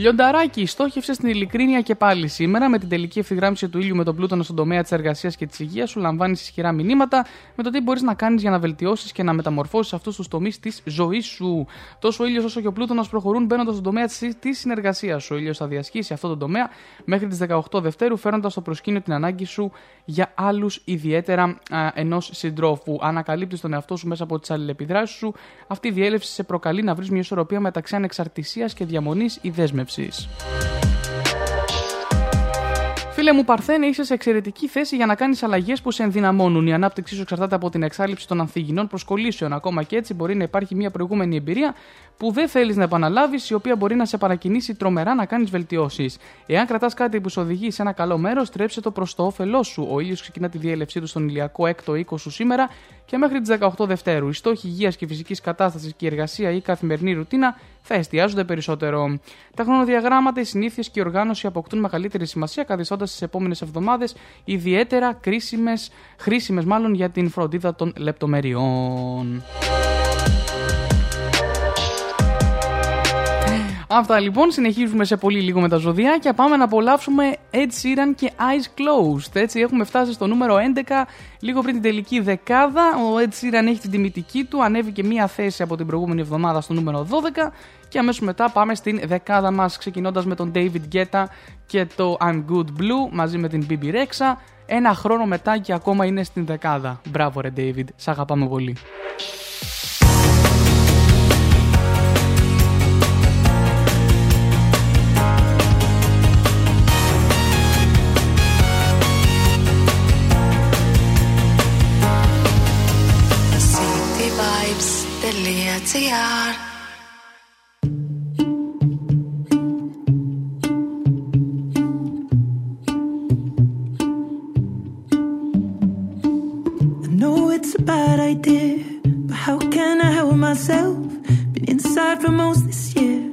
Λιονταράκι, στόχευσε στην ειλικρίνεια και πάλι σήμερα με την τελική ευθυγράμμιση του ήλιου με τον πλούτονα στον τομέα της εργασίας και της υγείας σου. Λαμβάνεις ισχυρά μηνύματα με το τι μπορείς να κάνεις για να βελτιώσεις και να μεταμορφώσεις αυτούς τους τομείς της ζωής σου. Τόσο ο ήλιος όσο και ο πλούτονα προχωρούν μπαίνοντας στον τομέα της συνεργασίας σου. Ο ήλιος θα διασχίσει αυτό το τομέα μέχρι τις 18 Δευτέρου, φέρνοντα στο προσκήνιο την ανάγκη σου για άλλους ιδιαίτερα ενός συντρόφου. Ανακαλύπτει τον εαυτό σου μέσα από τις αλληλεπιδράσεις σου. Αυτή η διέλευση σε προκαλεί να βρεις μια ισορροπία μεταξύ ανεξαρτησίας και διαμονής ή δέσμευση. Φίλε μου, Παρθένε, είσαι σε εξαιρετική θέση για να κάνεις αλλαγές που σε ενδυναμώνουν. Η ανάπτυξή σου εξαρτάται από την εξάλληψη των ανθυγινών προσκολήσεων. Ακόμα και έτσι μπορεί να υπάρχει μια προηγούμενη εμπειρία που δεν θέλεις να επαναλάβεις, η οποία μπορεί να σε παρακινήσει τρομερά να κάνεις βελτιώσεις. Εάν κρατάς κάτι που σε οδηγεί σε ένα καλό μέρος, στρέψε το προς το όφελός σου. Ο ήλιο ξεκινά τη διέλευσή του στον ηλιακό έκτο οίκο σου σήμερα και μέχρι τις 18 Δευτέρου. Οι στόχοι υγείας και φυσικής κατάστασης και η εργασία ή η καθημερινή ρουτίνα θα εστιάζονται περισσότερο. Τα χρονοδιαγράμματα, οι συνήθειες και η οργάνωση αποκτούν μεγαλύτερη σημασία, καθιστώντας τις επόμενες εβδομάδες ιδιαίτερα κρίσιμες, χρήσιμες μάλλον για την φροντίδα των λεπτομεριών. Αυτά λοιπόν, συνεχίζουμε σε πολύ λίγο με τα ζωδιάκια. Πάμε να απολαύσουμε Ed Sheeran και Eyes Closed. Έτσι, έχουμε φτάσει στο νούμερο 11, λίγο πριν την τελική δεκάδα. Ο Ed Sheeran έχει την τιμητική του, ανέβηκε μία θέση από την προηγούμενη εβδομάδα στο νούμερο 12. Και αμέσως μετά πάμε στην δεκάδα μας, ξεκινώντας με τον David Guetta και το I'm Good Blue μαζί με την BB Rexha. Ένα χρόνο μετά και ακόμα είναι στην δεκάδα. Μπράβο ρε David, σ' αγαπάμε πολύ. I know it's a bad idea, but how can I help myself? Been inside for most this year,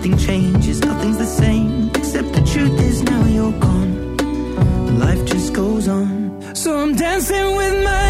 everything changes, nothing's the same. Except the truth is now you're gone, life just goes on. So I'm dancing with my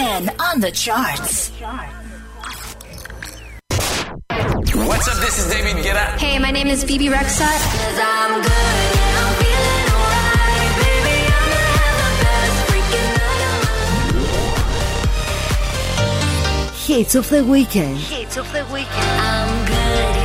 10 on the charts. What's up? This is David Guetta. Hey, my name is BB Rexat. Right, Hits of the weekend. Hits of the weekend.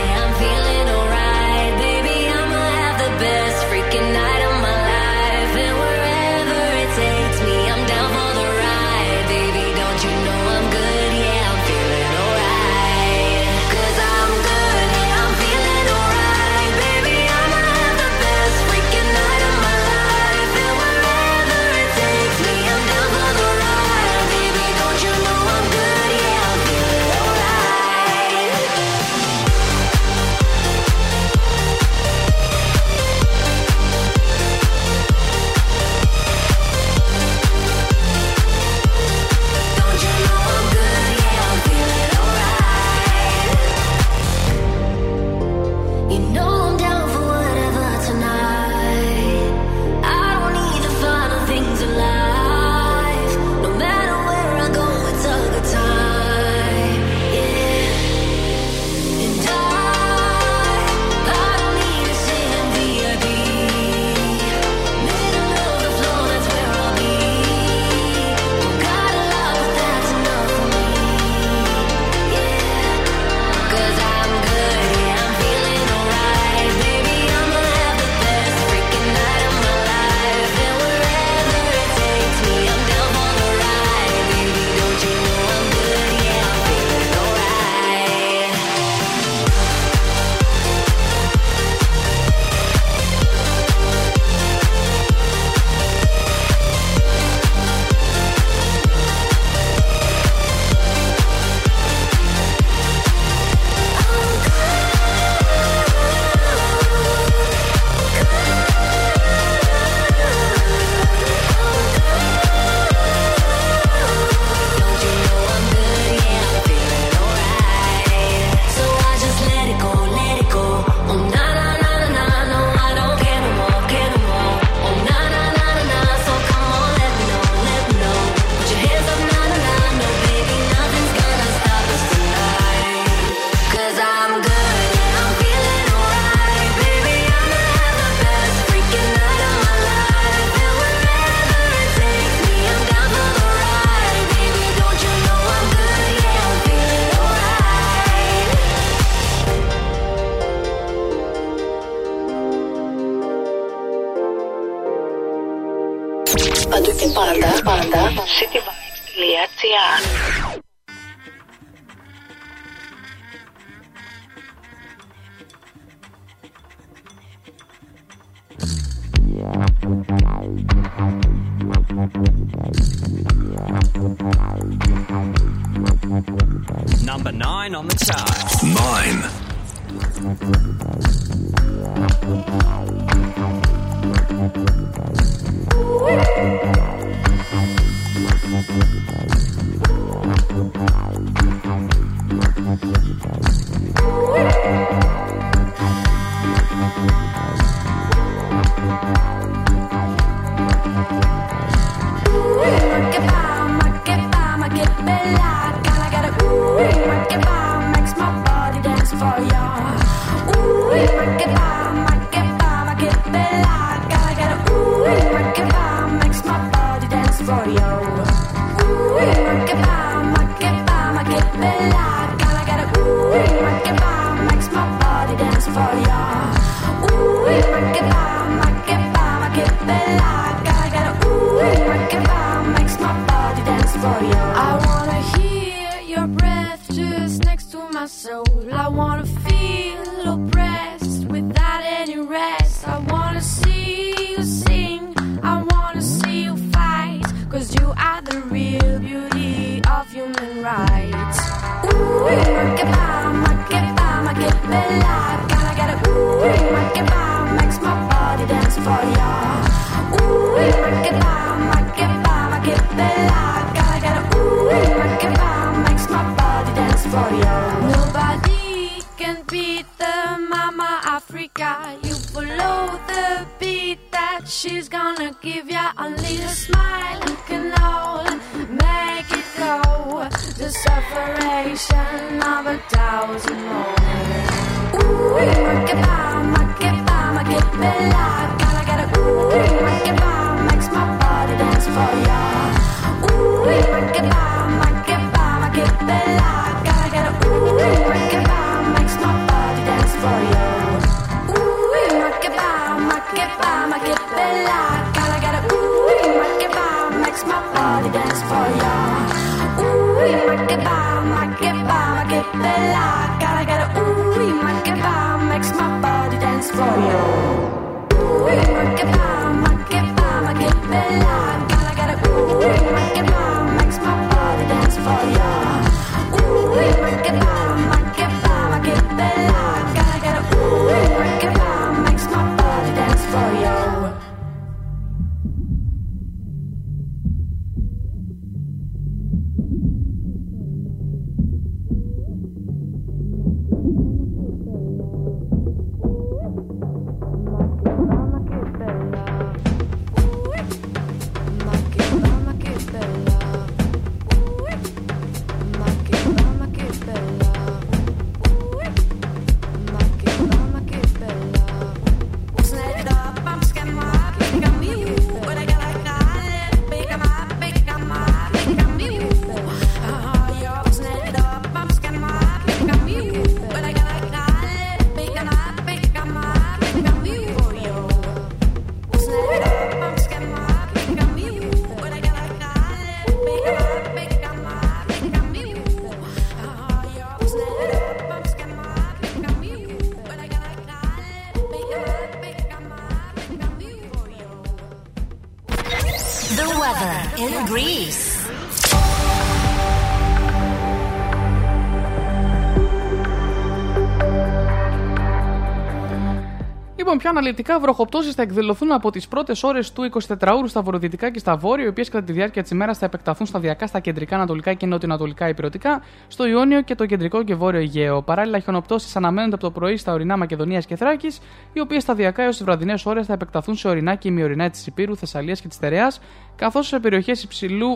Αναλυτικά, βροχοπτώσεις θα εκδηλωθούν από τις πρώτες ώρες του 24ωρου στα βορειοδυτικά και στα βόρεια, οι οποίες κατά τη διάρκεια της ημέρας θα επεκταθούν σταδιακά στα κεντρικά, ανατολικά και νοτιοανατολικά υπηρετικά, στο Ιόνιο και το κεντρικό και βόρειο Αιγαίο. Παράλληλα, χιονοπτώσεις αναμένονται από το πρωί στα ορεινά Μακεδονίας και Θράκης, οι οποίες σταδιακά έως τις βραδινές ώρες θα επεκταθούν σε ορεινά και ημιορεινά της Υπήρου, Θεσσαλίας και της Τερέα, καθώς σε περιοχές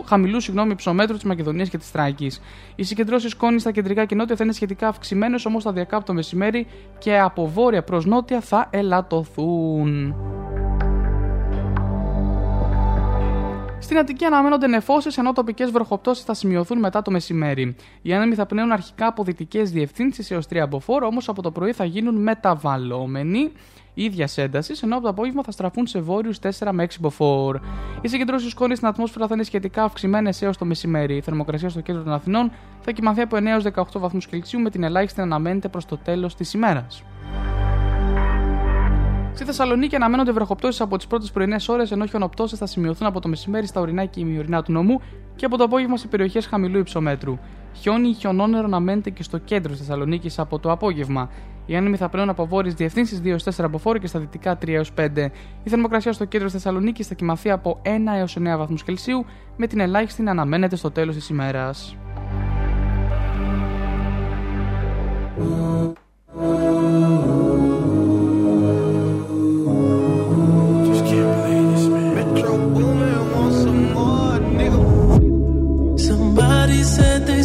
χαμηλού συγγνώμη, υψομέτρου της Μακεδονίας και της Θράκης. Οι συγκεντρώσεις σκόνης στα κεντρικά και νότια θα είναι σχετικά αυξημένες, όμως σταδιακά από το μεσημέρι και από βόρεια προς νότια θα ελαττωθούν. Στην Αττική αναμένονται νεφώσεις, ενώ τοπικές βροχοπτώσεις θα σημειωθούν μετά το μεσημέρι. Οι άνεμοι θα πνέουν αρχικά από δυτικές διευθύνσεις έως 3 από φόρ, όμως από το πρωί θα γίνουν μεταβαλλόμενοι ίδια ένταση, ενώ από το απόγευμα θα στραφούν σε βόρειους 4 με 6 μποφόρ. Οι συγκεντρώσει σκόνης στην ατμόσφαιρα θα είναι σχετικά αυξημένες έως το μεσημέρι. Η θερμοκρασία στο κέντρο των Αθηνών θα κοιμαθεί από 9 έως 18 βαθμούς Κελσίου, με την ελάχιστη να αναμένεται προς το τέλος της ημέρας. Στη Θεσσαλονίκη αναμένονται βροχοπτώσεις από τις πρώτες πρωινές ώρες, ενώ χιονοπτώσεις θα σημειωθούν από το μεσημέρι στα ορεινά και ημιορεινά του νομού και από το απόγευμα σε περιοχές χαμηλού υψομέτρου. Χιόνι ή χιονόνερο αναμένεται και στο κέντρο της Θεσσαλονίκης από το απόγευμα. Οι άνεμοι θα πλέουν από βόρειες διευθύνσεις 2-4 από φόρο και στα δυτικά 3 5. Η θερμοκρασία στο κέντρο της Θεσσαλονίκης θα κοιμαθεί από 1 έως 9 βαθμούς Κελσίου, με την ελάχιστη να αναμένεται στο τέλος της ημέρας. Somebody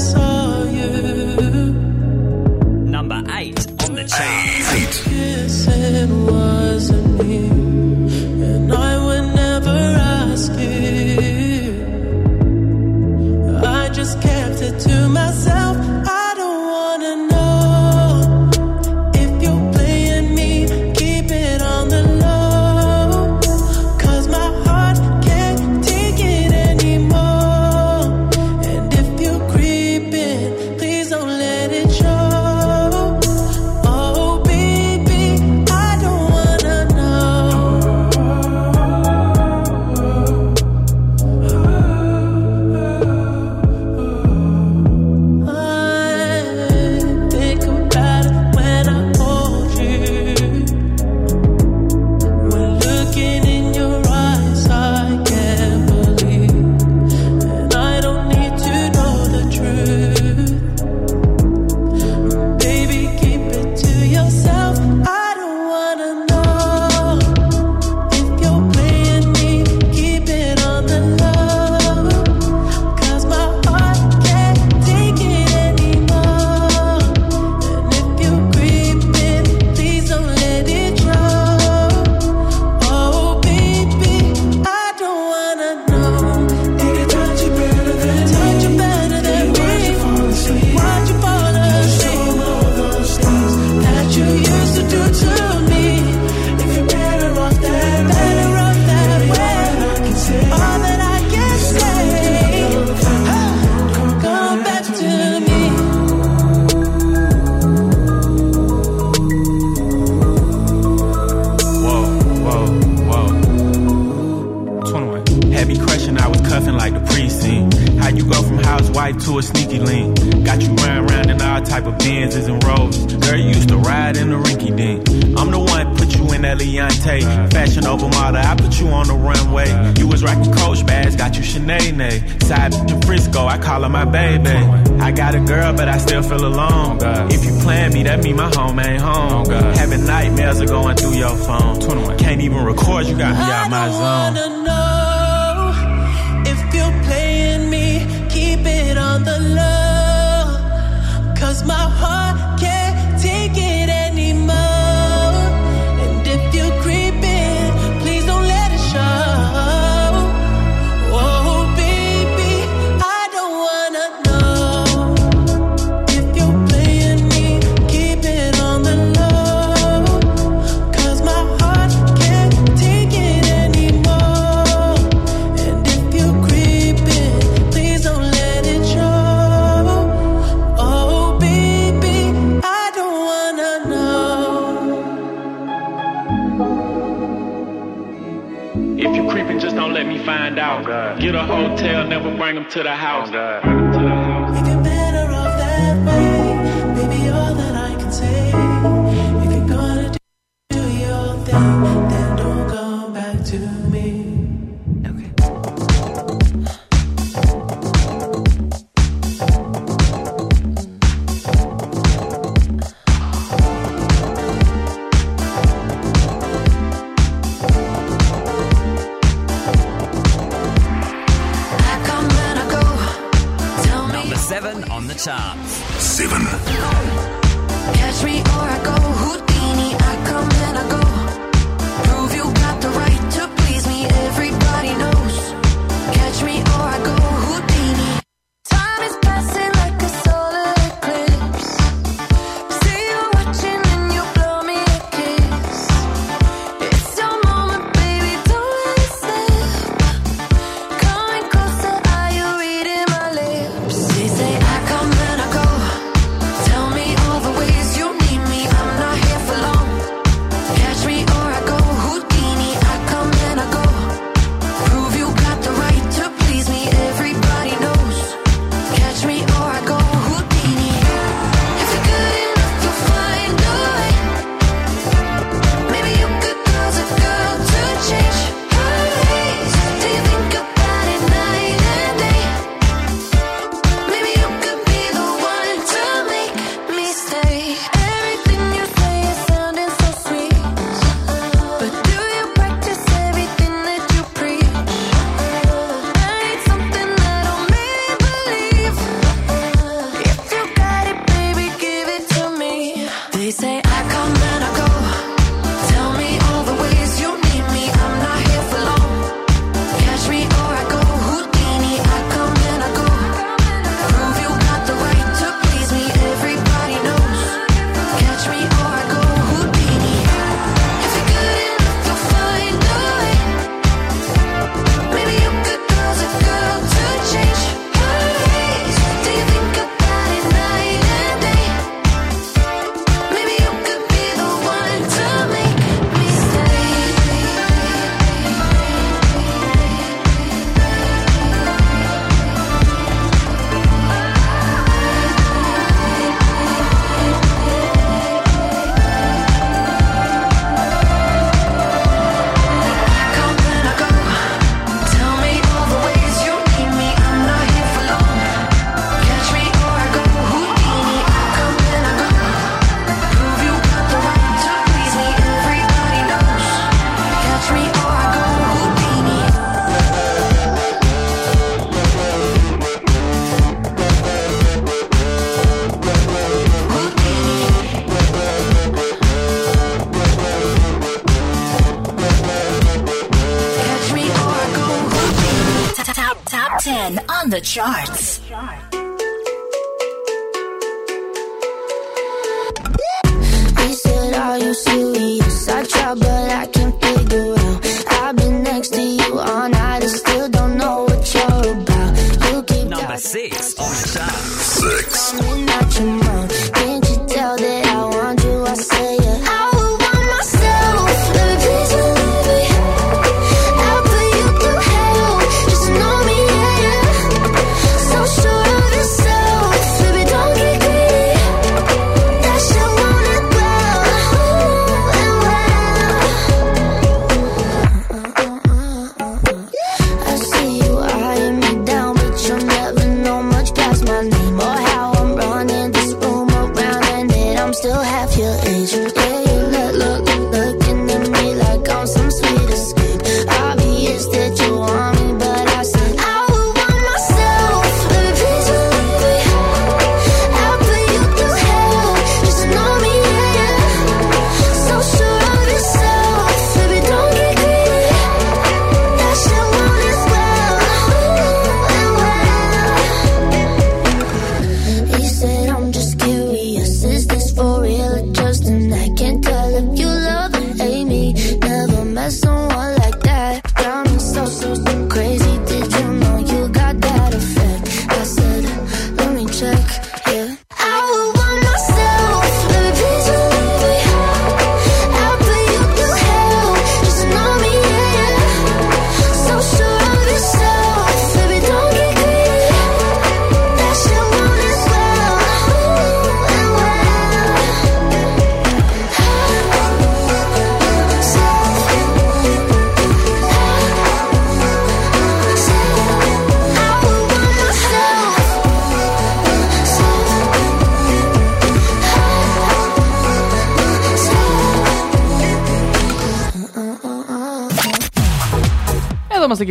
saw you. Number eight on the chart. Kiss charts.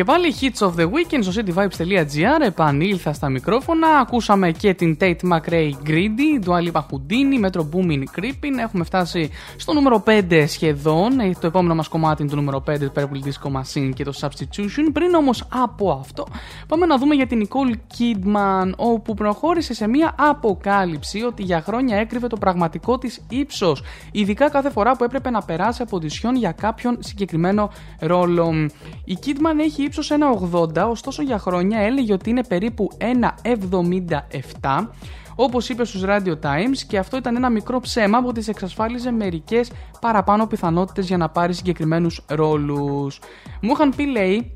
Και πάλι. Hits of the Weekend στο cityvibes.gr. Επανήλθα στα μικρόφωνα. Ακούσαμε και την Tate McRae Greedy, Dua Lipa Houdini, Metro Boomin Creeping. Έχουμε φτάσει στο νούμερο 5 σχεδόν. Ε, Το επόμενο μας κομμάτι είναι το νούμερο 5, το Purple Disco Machine και το Substitution. Πριν όμως από αυτό, πάμε να δούμε για την Nicole Kidman, όπου προχώρησε σε μια αποκάλυψη ότι για χρόνια έκρυβε το πραγματικό της ύψος. Ειδικά κάθε φορά που έπρεπε να περάσει από οντισιόν για κάποιον συγκεκριμένο ρόλο. Η Kidman έχει ύψος 1,80, ωστόσο για χρόνια έλεγε ότι είναι περίπου 1,77 όπως είπε στους Radio Times και αυτό ήταν ένα μικρό ψέμα που της εξασφάλιζε μερικές παραπάνω πιθανότητες για να πάρει συγκεκριμένους ρόλους. Μου είχαν πει λέει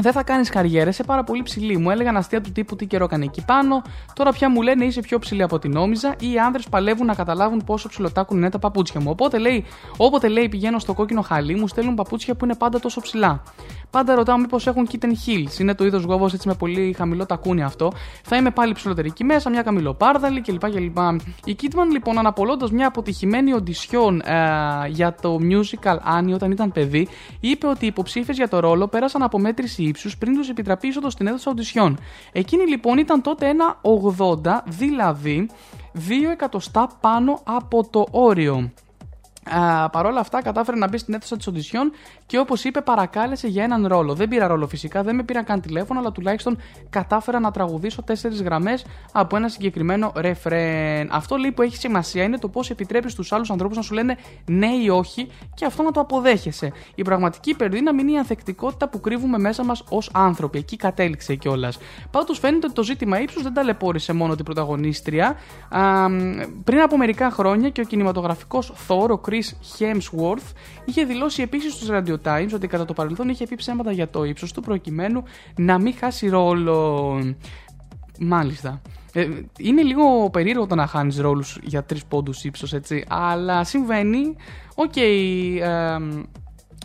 δεν θα κάνεις καριέρα, είσαι πάρα πολύ ψηλή. Μου έλεγαν αστεία του τύπου τι καιρό έκανε εκεί πάνω. Τώρα πια μου λένε είσαι πιο ψηλή από ό,τι νόμιζα ή οι άνδρες παλεύουν να καταλάβουν πόσο ψηλοτάκουν είναι τα παπούτσια μου. Οπότε λέει, όποτε λέει πηγαίνω στο κόκκινο χαλί, μου στέλνουν παπούτσια που είναι πάντα τόσο ψηλά. Πάντα ρωτάω μήπως έχουν kitten heels; Είναι το είδος γόβος έτσι με πολύ χαμηλό τακούνι αυτό. Θα είμαι πάλι ψηλότερη εκεί μέσα, μια καμιλοπάρδαλη κλπ. κλπ. Η Kidman λοιπόν αναπολώντας μια αποτυχημένη οντισιόν ε, για το musical Annie όταν ήταν παιδί, είπε ότι οι υποψήφιες για το ρόλο πέρασαν από μέτρηση ύψου πριν τους επιτραπείς είσοδο στην αίθουσα οντισιόν. Εκείνη λοιπόν ήταν τότε ένα 80, δηλαδή 2 εκατοστά πάνω από το όριο. Α, Παρ' όλα αυτά, κατάφερε να μπει στην αίθουσα της οντισιόν και όπως είπε, παρακάλεσε για έναν ρόλο. Δεν πήρα ρόλο φυσικά, δεν με πήραν καν τηλέφωνο, αλλά τουλάχιστον κατάφερα να τραγουδήσω τέσσερις γραμμές από ένα συγκεκριμένο ρεφρέν. Αυτό λέει που έχει σημασία είναι το πώς επιτρέπεις στους άλλους ανθρώπους να σου λένε ναι ή όχι και αυτό να το αποδέχεσαι. Η πραγματική υπερδύναμη είναι η ανθεκτικότητα που κρύβουμε μέσα μας ως άνθρωποι. Εκεί κατέληξε κιόλας. Πάντως φαίνεται ότι το ζήτημα ύψους δεν ταλαιπώρησε μόνο την πρωταγωνίστρια. Α, πριν από μερικά χρόνια και ο κινηματογραφικός Thor, ο Chris Hemsworth, είχε δηλώσει επίσης στους Radio Times ότι κατά το παρελθόν είχε πει ψέματα για το ύψος του προκειμένου να μην χάσει ρόλο. Μάλιστα. Ε, είναι λίγο περίεργο το να χάνεις ρόλους για τρεις πόντους ύψος, έτσι. Αλλά συμβαίνει. Οκ. εμ,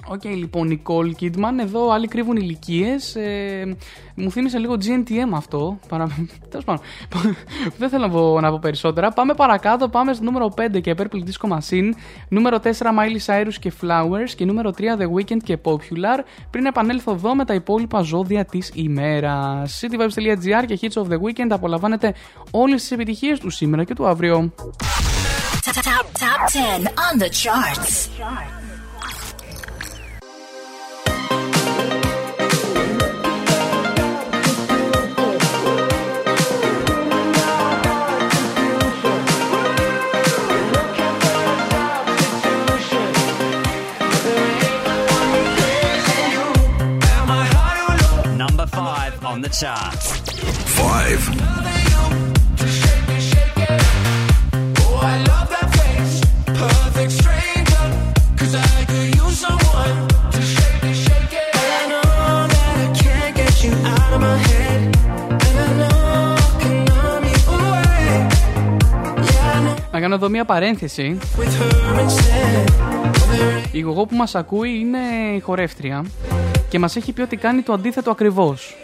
Οκ, λοιπόν, Nicole Kidman. Εδώ άλλοι κρύβουν ηλικίες. Ε, μου θύμισε λίγο GNTM αυτό. Παρα... Τέλος πάντων. Δεν θέλω να πω, να πω περισσότερα. Πάμε παρακάτω. Πάμε στο νούμερο 5 και Purple Disco Machine. Νούμερο 4 Miley Cyrus και Flowers. Και νούμερο 3 The Weeknd και Popular. Πριν επανέλθω εδώ με τα υπόλοιπα ζώδια της ημέρας. cityvibes.gr και Hits of the Weekend απολαμβάνετε όλες τις επιτυχίες του σήμερα και του αύριο. Top, top, top 10 on the charts. Numb you away. Yeah, I know. Να κάνω εδώ μια παρένθεση. with her instead. Η γογό που μας ακούει είναι η χορεύτρια και μας έχει πει ότι κάνει το αντίθετο ακριβώς.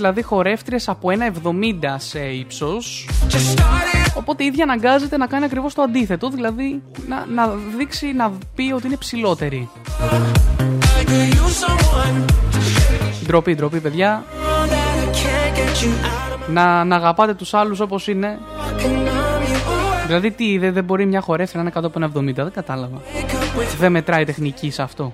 Δηλαδή χορεύτριες από ένα 70 σε ύψος. Οπότε η ίδια αναγκάζεται να κάνει ακριβώς το αντίθετο Δηλαδή να, να δείξει, να πει ότι είναι ψηλότερη. I could use someone Ντροπή, ντροπή παιδιά. That I can't get you out of να, να αγαπάτε τους άλλους όπως είναι. My can numb you away. Δηλαδή τι, δεν, δεν μπορεί μια χορεύτρια να είναι κάτω από ένα 70 Δεν κατάλαβα. Wake up with Δεν μετράει τεχνική σε αυτό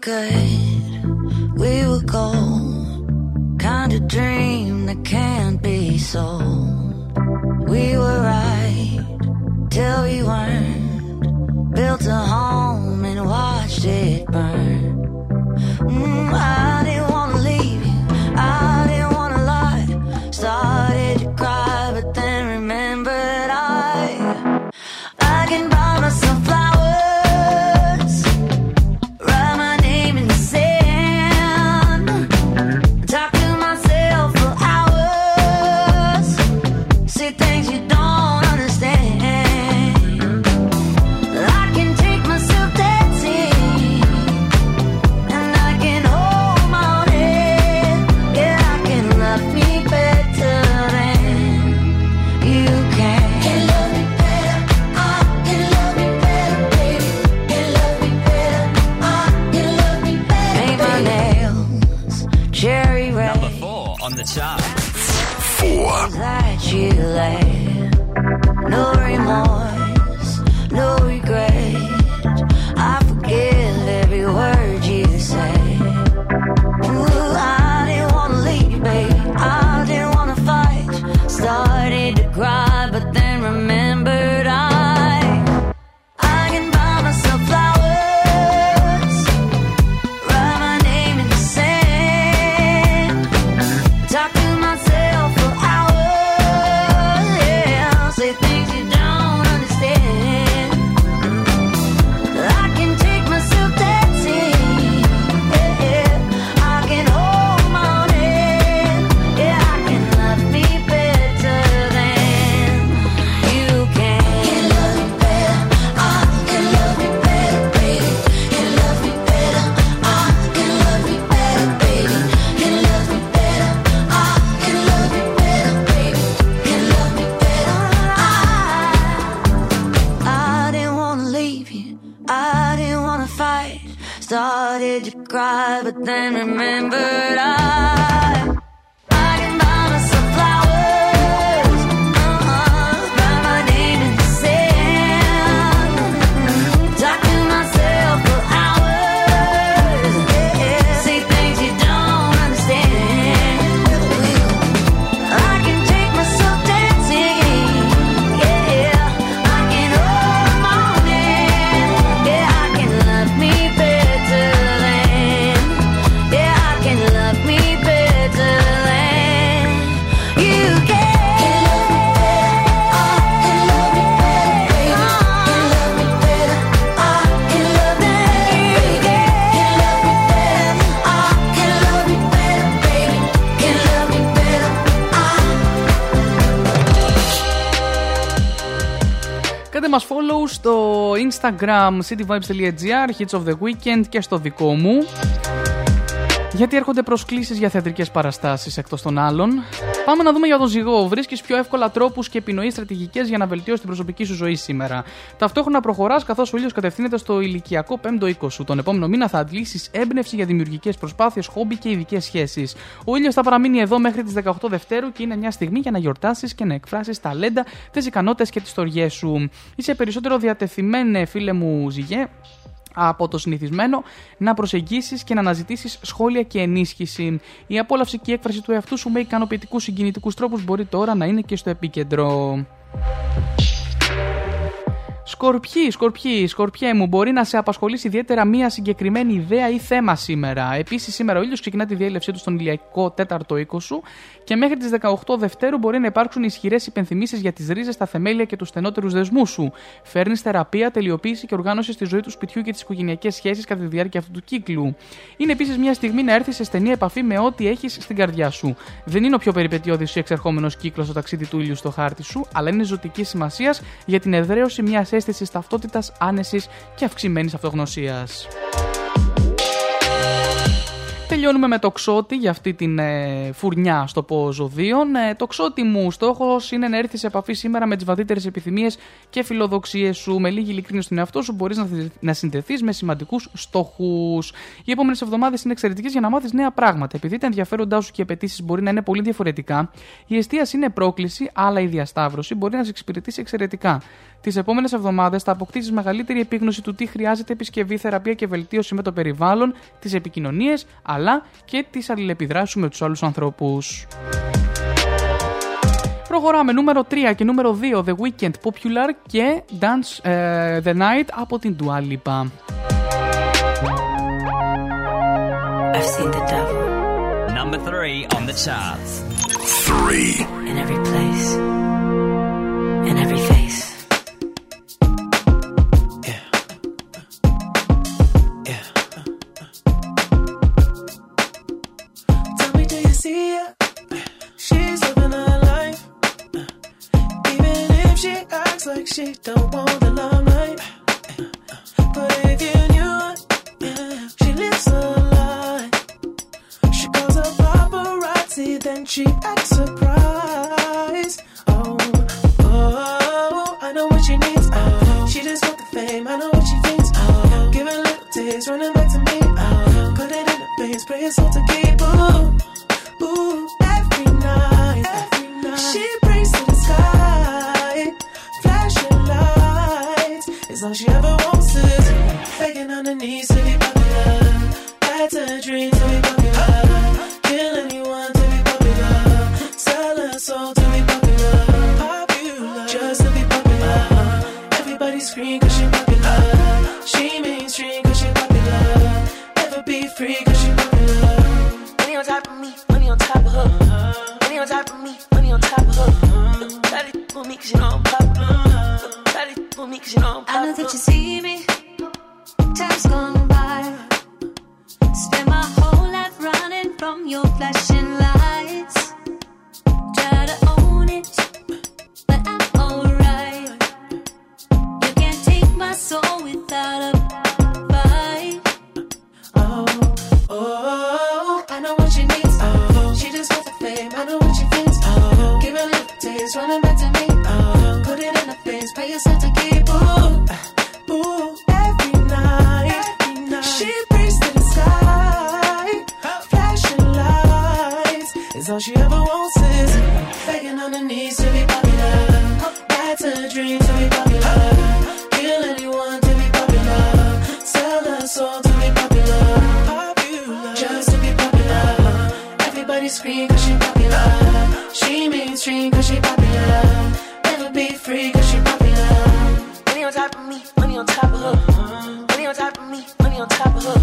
good, Instagram cityvibes.gr, hits of the weekend και στο δικό μου. Γιατί έρχονται προσκλήσεις για θεατρικές παραστάσεις εκτός των άλλων. Πάμε να δούμε για τον ζυγό. Βρίσκεις πιο εύκολα τρόπους και επινοείς στρατηγικές για να βελτιώσεις την προσωπική σου ζωή σήμερα. Ταυτόχρονα προχωράς καθώς ο ήλιος κατευθύνεται στο ηλικιακό 5ο οίκο σου. Τον επόμενο μήνα θα αντλήσεις έμπνευση για δημιουργικές προσπάθειες, χόμπι και ειδικές σχέσεις. Ο ήλιος θα παραμείνει εδώ μέχρι τις 18 Δευτέρου και είναι μια στιγμή για να γιορτάσεις και να εκφράσεις ταλέντα, τις ικανότητες και τις στοριέ σου. Είσαι περισσότερο διατεθειμένε, φίλε μου ζυγέ, από το συνηθισμένο να προσεγγίσεις και να αναζητήσεις σχόλια και ενίσχυση. Η απόλαυση και η έκφραση του εαυτού σου με ικανοποιητικούς συγκινητικούς τρόπους μπορεί τώρα να είναι και στο επίκεντρο. Σκορπιοί, σκορπιοί, σκορπιέ μου, μπορεί να σε απασχολήσει ιδιαίτερα μία συγκεκριμένη ιδέα ή θέμα σήμερα. Επίσης, σήμερα ο ήλιος ξεκινά τη διέλευσή του στον ηλιακό τέταρτο οίκο σου και μέχρι τις 18 Δευτέρου μπορεί να υπάρξουν ισχυρές υπενθυμίσεις για τις ρίζες, τα θεμέλια και τους στενότερους δεσμούς σου. Φέρνεις θεραπεία, τελειοποίηση και οργάνωση στη ζωή του σπιτιού και τις οικογενειακές σχέσεις κατά τη διάρκεια αυτού του κύκλου. Είναι επίσης μια στιγμή να έρθεις σε στενή επαφή με ό,τι έχεις στην καρδιά σου. Δεν είναι ο πιο περιπετειώδης ή εξερχόμενος κύκλος στο ταξίδι του ήλιου στο χάρτη σου, αλλά είναι ζωτικής σημασίας για την εδραίωση μιας αίσθηση ταυτότητας, άνεσης και αυξημένης αυτογνωσίας. Τελειώνουμε με το ξότι για αυτή την ε, φουρνιά στο πω ζωδίων. Ε, το ξότι μου στόχος είναι να έρθεις σε επαφή σήμερα με τις βαθύτερες επιθυμίες και φιλοδοξίες σου. Με λίγη ειλικρίνεια στον εαυτό σου μπορείς να, να συνδεθείς με σημαντικούς στόχους. Οι επόμενες εβδομάδες είναι εξαιρετικές για να μάθεις νέα πράγματα. Επειδή τα ενδιαφέροντά σου και οι απαιτήσεις μπορεί να είναι πολύ διαφορετικά, η εστίαση είναι πρόκληση, αλλά η διασταύρωση μπορεί να σε εξυπηρετήσει εξαιρετικά. Τις επόμενες εβδομάδες θα αποκτήσεις μεγαλύτερη επίγνωση του τι χρειάζεται επισκευή, θεραπεία και βελτίωση με το περιβάλλον, τις επικοινωνίες αλλά και τις αλληλεπιδράσεις σου με τους άλλους ανθρώπους. Προχωράμε νούμερο 3 και νούμερο 2 The Weekend Popular και Dance ε, The Night από την Dua Lipa. I've seen the devil Number three on the charts. Three. in every place, she acts like she don't want the limelight. But if you knew she lives a lie. She calls her paparazzi, then she acts surprised. Oh, oh, I know what she needs. Oh, she just want the fame. I know what she thinks. Oh, give her little taste, running back to me. Oh, put it in the face, pray it's all to keep. Ooh, ooh, every night, every night. She all she ever wants is begging on her knees to be popular. That's a dream to be popular. Kill anyone to be popular. Sell her soul to be popular. Popular, just to be popular. Everybody scream cause she popular. She mainstream cause she popular. Never be free cause she popular. Money on top of me, money on top of her. Money on top of me, money on top of her. Shawty for me cause you know I'm popular. Shawty for me cause you know I'm I know that you see me. Time's gone by. Spend my whole life running from your flashing lights. Try to own it, but I'm alright. You can't take my soul without a fight. Oh, oh, I know what she needs. Oh, she just wants the fame. I know what she thinks. Oh, give her a little taste, running back to me. In pay yourself to keep. Ooh, ooh, every night, every night. She prays to the sky, flashing lights. Is all she ever wants is begging on her knees to be popular. That's a dream to be popular. Kill anyone to be popular. Sell her soul to be popular. Popular, just to be popular. Everybody scream cause she popular. She mainstream cause she popular. Never be free cause she popular. Money on top of me, money on top of her. Money on top of me, money on top of her.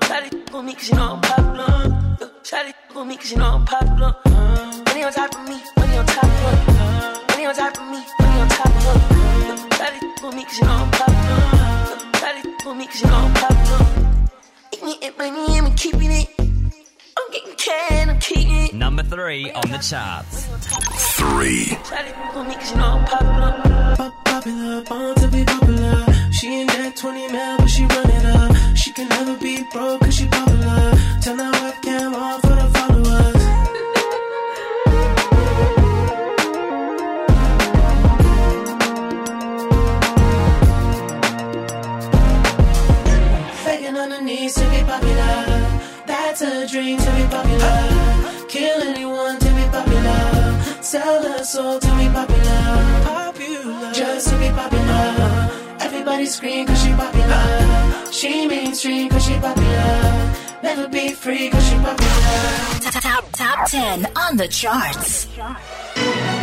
Shawty for me cause you know I'm popular. Shawty for me cause you know I'm popular. Money on top of me, money on top of her. Money on top of me, money on top of her. Shawty for me cause you know I'm popular. Shawty for me cause you know I'm popular. Eat me and money, I'm keeping it. Number three on the charts. Three. Shawty for me cause you know I'm popular. Born to be popular. She ain't that 20 mil, but she run it up. She can never be broke cause she popular. Turn that webcam on for the followers. That's a dream to be popular. Kill anyone to be popular. Sell a soul to be popular. Popular, just to be popular. Everybody scream cause she popular. She mainstream cause she popular. Never be free cause she popular. Top, top top 10 on the charts. Baby,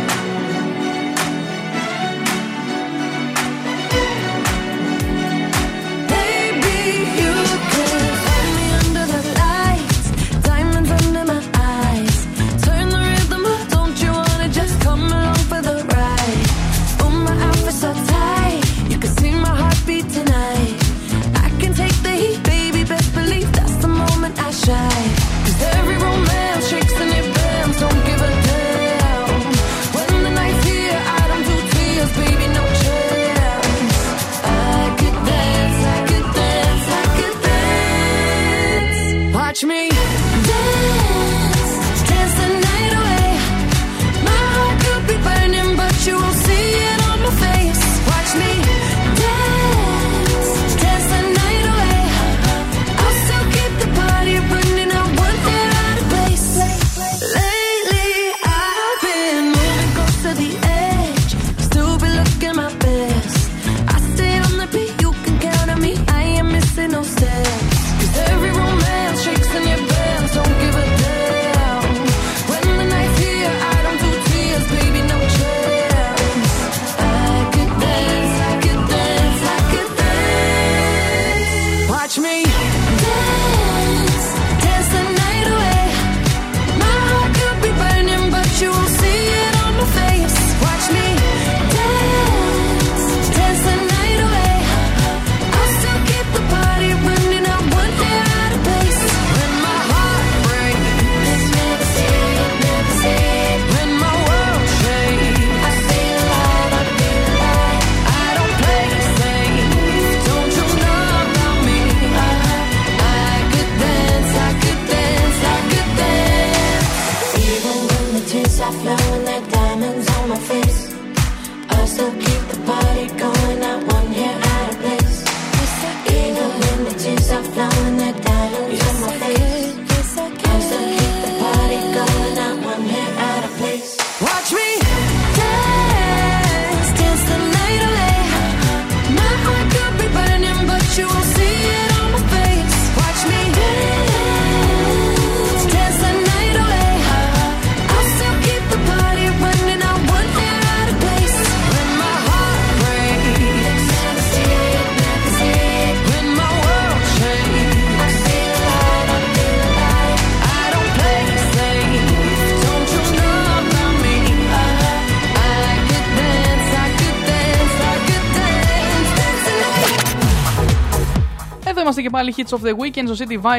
και πάλι Hits of the Weekend στο cityvibes.gr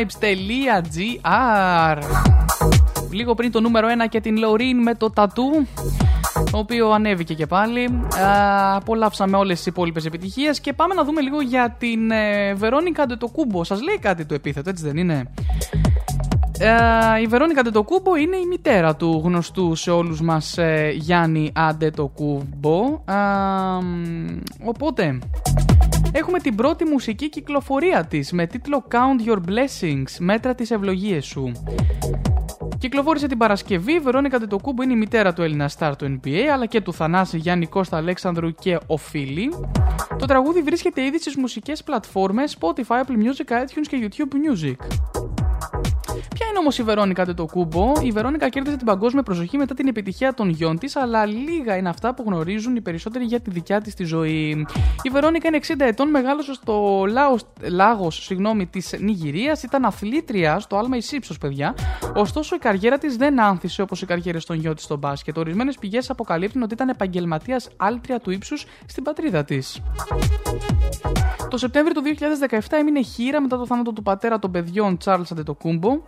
Λίγο πριν το νούμερο 1 και την Loreen με το τατού το οποίο ανέβηκε και πάλι. Α, απολαύσαμε όλες τις υπόλοιπες επιτυχίες και πάμε να δούμε λίγο για την ε, Βερόνικα Ντετοκούμπο. Σας λέει κάτι το επίθετο, έτσι δεν είναι; Ε, η Βερόνικα Αντετοκούμπο είναι η μητέρα του γνωστού σε όλους μας ε, Γιάννη Αντετοκούμπο. Ε, οπότε, έχουμε την πρώτη μουσική κυκλοφορία της με τίτλο Count Your Blessings, μέτρα τις ευλογίες σου. Κυκλοφόρησε την Παρασκευή. Η Βερόνικα Τετοκούμπο είναι η μητέρα του Έλληνα Σταρ του NBA αλλά και του Θανάση Γιάννη Κώστα Αλέξανδρου και ο Φίλη. Το τραγούδι βρίσκεται ήδη στις μουσικές πλατφόρμες Spotify, Apple Music, iTunes και YouTube Music. Ποια είναι όμως η Βερόνικα Τετοκούμπο. Η Βερόνικα κέρδισε την παγκόσμια προσοχή μετά την επιτυχία των γιών της, αλλά λίγα είναι αυτά που γνωρίζουν οι περισσότεροι για τη δικιά της τη ζωή. Η Βερόνικα είναι 60 ετών, μεγάλωσε στο λάγος της Νιγηρίας, ήταν αθλήτρια στο άλμα ύψο, παιδιά. Ωστόσο, η καριέρα της δεν άνθησε όπως οι καριέρες των γιών της στο μπάσκετ. Ορισμένες πηγές αποκαλύπτουν ότι ήταν επαγγελματίας άλτρια του ύψους στην πατρίδα της. Το Σεπτέμβριο του 2017 έμεινε χείρα μετά το θάνατο του πατέρα των παιδιών Charles Αντετοκούμπο.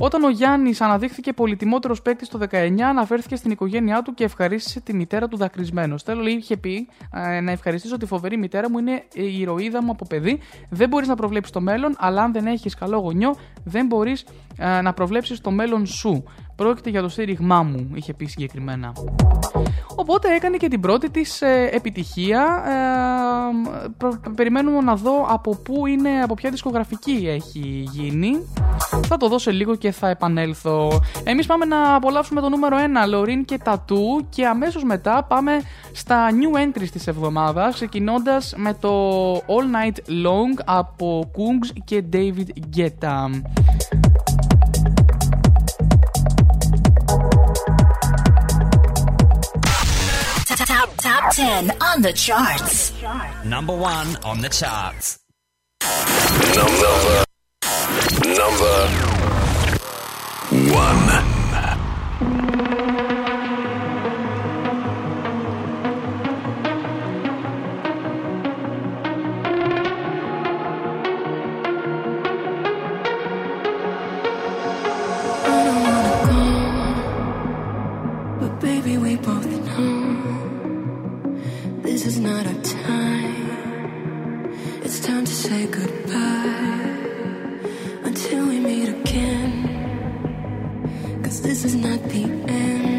Όταν ο Γιάννης αναδείχθηκε πολυτιμότερος παίκτη το 19, αναφέρθηκε στην οικογένειά του και ευχαρίστησε τη μητέρα του δακρυσμένος. Θέλω, είχε πει, ε, να ευχαριστήσω τη φοβερή μητέρα μου, είναι η ηρωίδα μου από παιδί. Δεν μπορείς να προβλέψεις το μέλλον, αλλά αν δεν έχεις καλό γονιό, δεν μπορείς ε, να προβλέψεις το μέλλον σου. Πρόκειται για το στήριγμά μου, είχε πει συγκεκριμένα. Οπότε έκανε και την πρώτη της ε, επιτυχία. Ε, περιμένουμε να δω από πού είναι, από ποια δισκογραφική έχει γίνει. Θα το δώσω λίγο και θα επανέλθω. Εμείς πάμε να απολαύσουμε το νούμερο 1, Λωρίν και Τατού και αμέσως μετά πάμε στα new entries της εβδομάδας ξεκινώντας με το All Night Long από Kungs και David Guetta. 10 on the charts. Number 1 on the charts. Number. Number. 1. Not our time. It's time to say goodbye until we meet again. Cause this is not the end.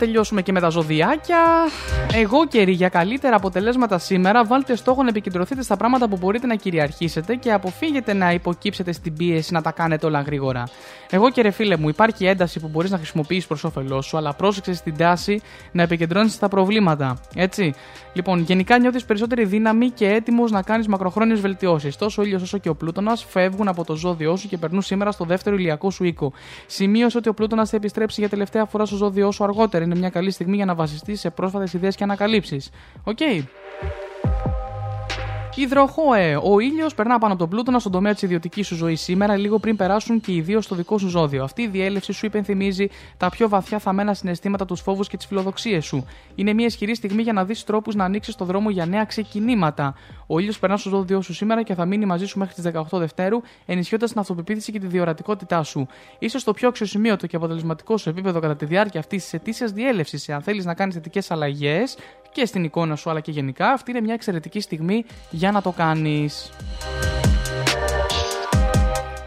Τελειώσουμε και με τα ζωδιάκια. Εγώ καιρή για καλύτερα αποτελέσματα σήμερα. Βάλτε στόχο να επικεντρωθείτε στα πράγματα που μπορείτε να κυριαρχήσετε και αποφύγετε να υποκύψετε στην πίεση να τα κάνετε όλα γρήγορα. Εγώ και ρε φίλε μου, υπάρχει ένταση που μπορείς να χρησιμοποιήσει προς όφελός σου, αλλά πρόσεξε στην τάση να επικεντρώνεσαι στα προβλήματα. Έτσι. Λοιπόν, γενικά νιώθεις περισσότερη δύναμη και έτοιμος να κάνεις μακροχρόνιες βελτιώσεις. Τόσο ο ήλιος όσο και ο πλούτονα φεύγουν από το ζώδιό σου και περνούν σήμερα στο δεύτερο ηλιακό σου οίκο. Σημείωσε ότι ο Πλούτωνα θα επιστρέψει για τελευταία φορά στο ζώδιό σου αργότερα. Είναι μια καλή στιγμή για να βασιστείς σε πρόσφατες ιδέες και ανακαλύψεις. Οκ. Υδροχόε. Ο ήλιος περνά πάνω από τον Πλούτωνα στον τομέα της ιδιωτικής σου ζωής σήμερα, λίγο πριν περάσουν και οι δύο στο δικό σου ζώδιο. Αυτή η διέλευση σου υπενθυμίζει τα πιο βαθιά θαμμένα συναισθήματα, τους φόβους και τις φιλοδοξίες σου. Είναι μια ισχυρή στιγμή για να δεις τρόπους να ανοίξεις το δρόμο για νέα ξεκινήματα. Ο ήλιος περνά στο ζώδιο σου σήμερα και θα μείνει μαζί σου μέχρι τις 18 Δευτέρου, ενισχύοντας την αυτοπεποίθηση και τη διορατικότητά σου. σω το πιο αξιοσημείωτο και αποτελεσματικό σου επίπεδο κατά τη διάρκεια αυτής της ετήσιας διέλευσης. Αν θέλεις να κάνεις θετικές αλλαγές και στην εικόνα σου αλλά και γενικά, αυτή είναι μια εξαιρετική στιγμή για να το κάνεις.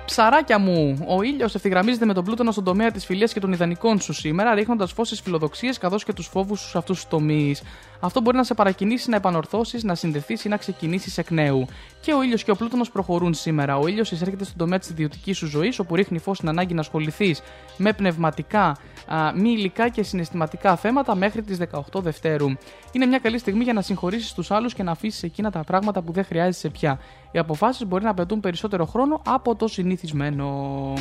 Ψαράκια μου, ο ήλιος ευθυγραμμίζεται με τον πλούτονα στον τομέα της φιλίας και των ιδανικών σου σήμερα, ρίχνοντας φως στις φιλοδοξίες καθώς και τους φόβους σου σε αυτούς τους τομείς. Αυτό μπορεί να σε παρακινήσει να επανορθώσεις, να συνδεθείς ή να ξεκινήσεις εκ νέου. Και ο ήλιος και ο πλούτονας προχωρούν σήμερα. Ο ήλιος εισέρχεται στον τομέα της ιδιωτικής σου ζωής, όπου ρίχνει φως στην ανάγκη να ασχοληθείς με πνευματικά, α, μη υλικά και συναισθηματικά θέματα μέχρι τις 18 Δευτέρου. Είναι μια καλή στιγμή για να συγχωρήσεις τους άλλους και να αφήσεις εκείνα τα πράγματα που δεν χρειάζεσαι πια. Οι αποφάσεις μπορεί να απαιτούν περισσότερο χρόνο από το συνηθισμένο.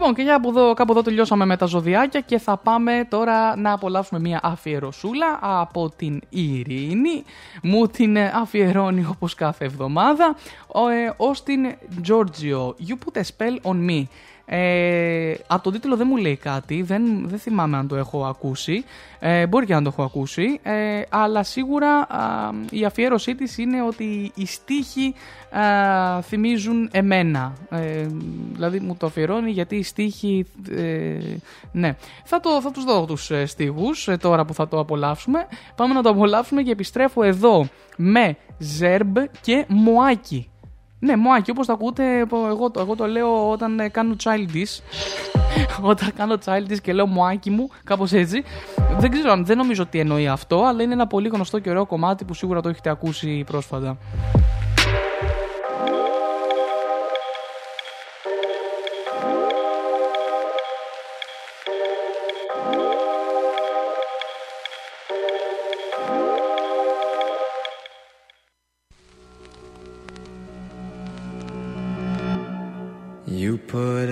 Λοιπόν, και για από εδώ, κάπου εδώ τελειώσαμε με τα ζωδιάκια και θα πάμε τώρα να απολαύσουμε μια αφιερωσούλα από την Ειρήνη. Μου την αφιερώνει όπως κάθε εβδομάδα. Ο, ε, Austin Giorgio, You Put a Spell on Me. Ε, από τον τίτλο δεν μου λέει κάτι, δεν, δεν θυμάμαι αν το έχω ακούσει. Ε, μπορεί και να το έχω ακούσει, ε, αλλά σίγουρα α, η αφιέρωσή της είναι ότι οι στίχοι α, θυμίζουν εμένα. Ε, δηλαδή μου το αφιερώνει γιατί οι στίχοι... ε, ναι, θα, το, θα τους δω τους ε, στίχους ε, τώρα που θα το απολαύσουμε. Πάμε να το απολαύσουμε και επιστρέφω εδώ με Ζέρμπ και Μωάκι. Ναι, Μωάκι, όπως το ακούτε, εγώ, το- εγώ το λέω όταν ε, κάνω childish. όταν κάνω childish και λέω Μωάκι μου, κάπως έτσι. Δεν ξέρω, αν- δεν νομίζω ότι εννοεί αυτό, αλλά είναι ένα πολύ γνωστό και ωραίο κομμάτι που σίγουρα το έχετε ακούσει πρόσφατα.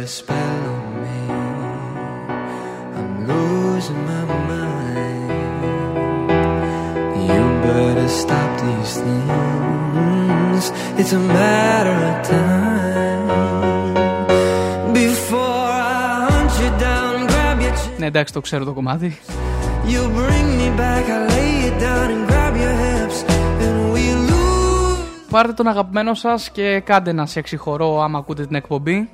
Spell on me. I'm losing my mind. You better stop these things. It's a matter of time. Before I hunt you down and grab your chin. Ναι, εντάξει, το ξέρω το κομμάτι. You bring me back, I lay you down and grab your hips. And we lose. Πάρτε τον αγαπημένο σας και κάντε ένα σεξι χορό άμα ακούτε την εκπομπή.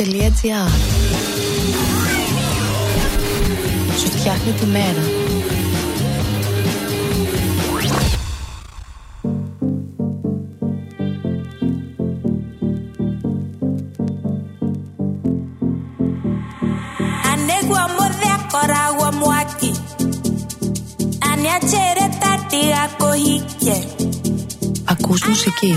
σε λίγες ώρες θα συντηρήσει το μέρος. Ακούς νουσική.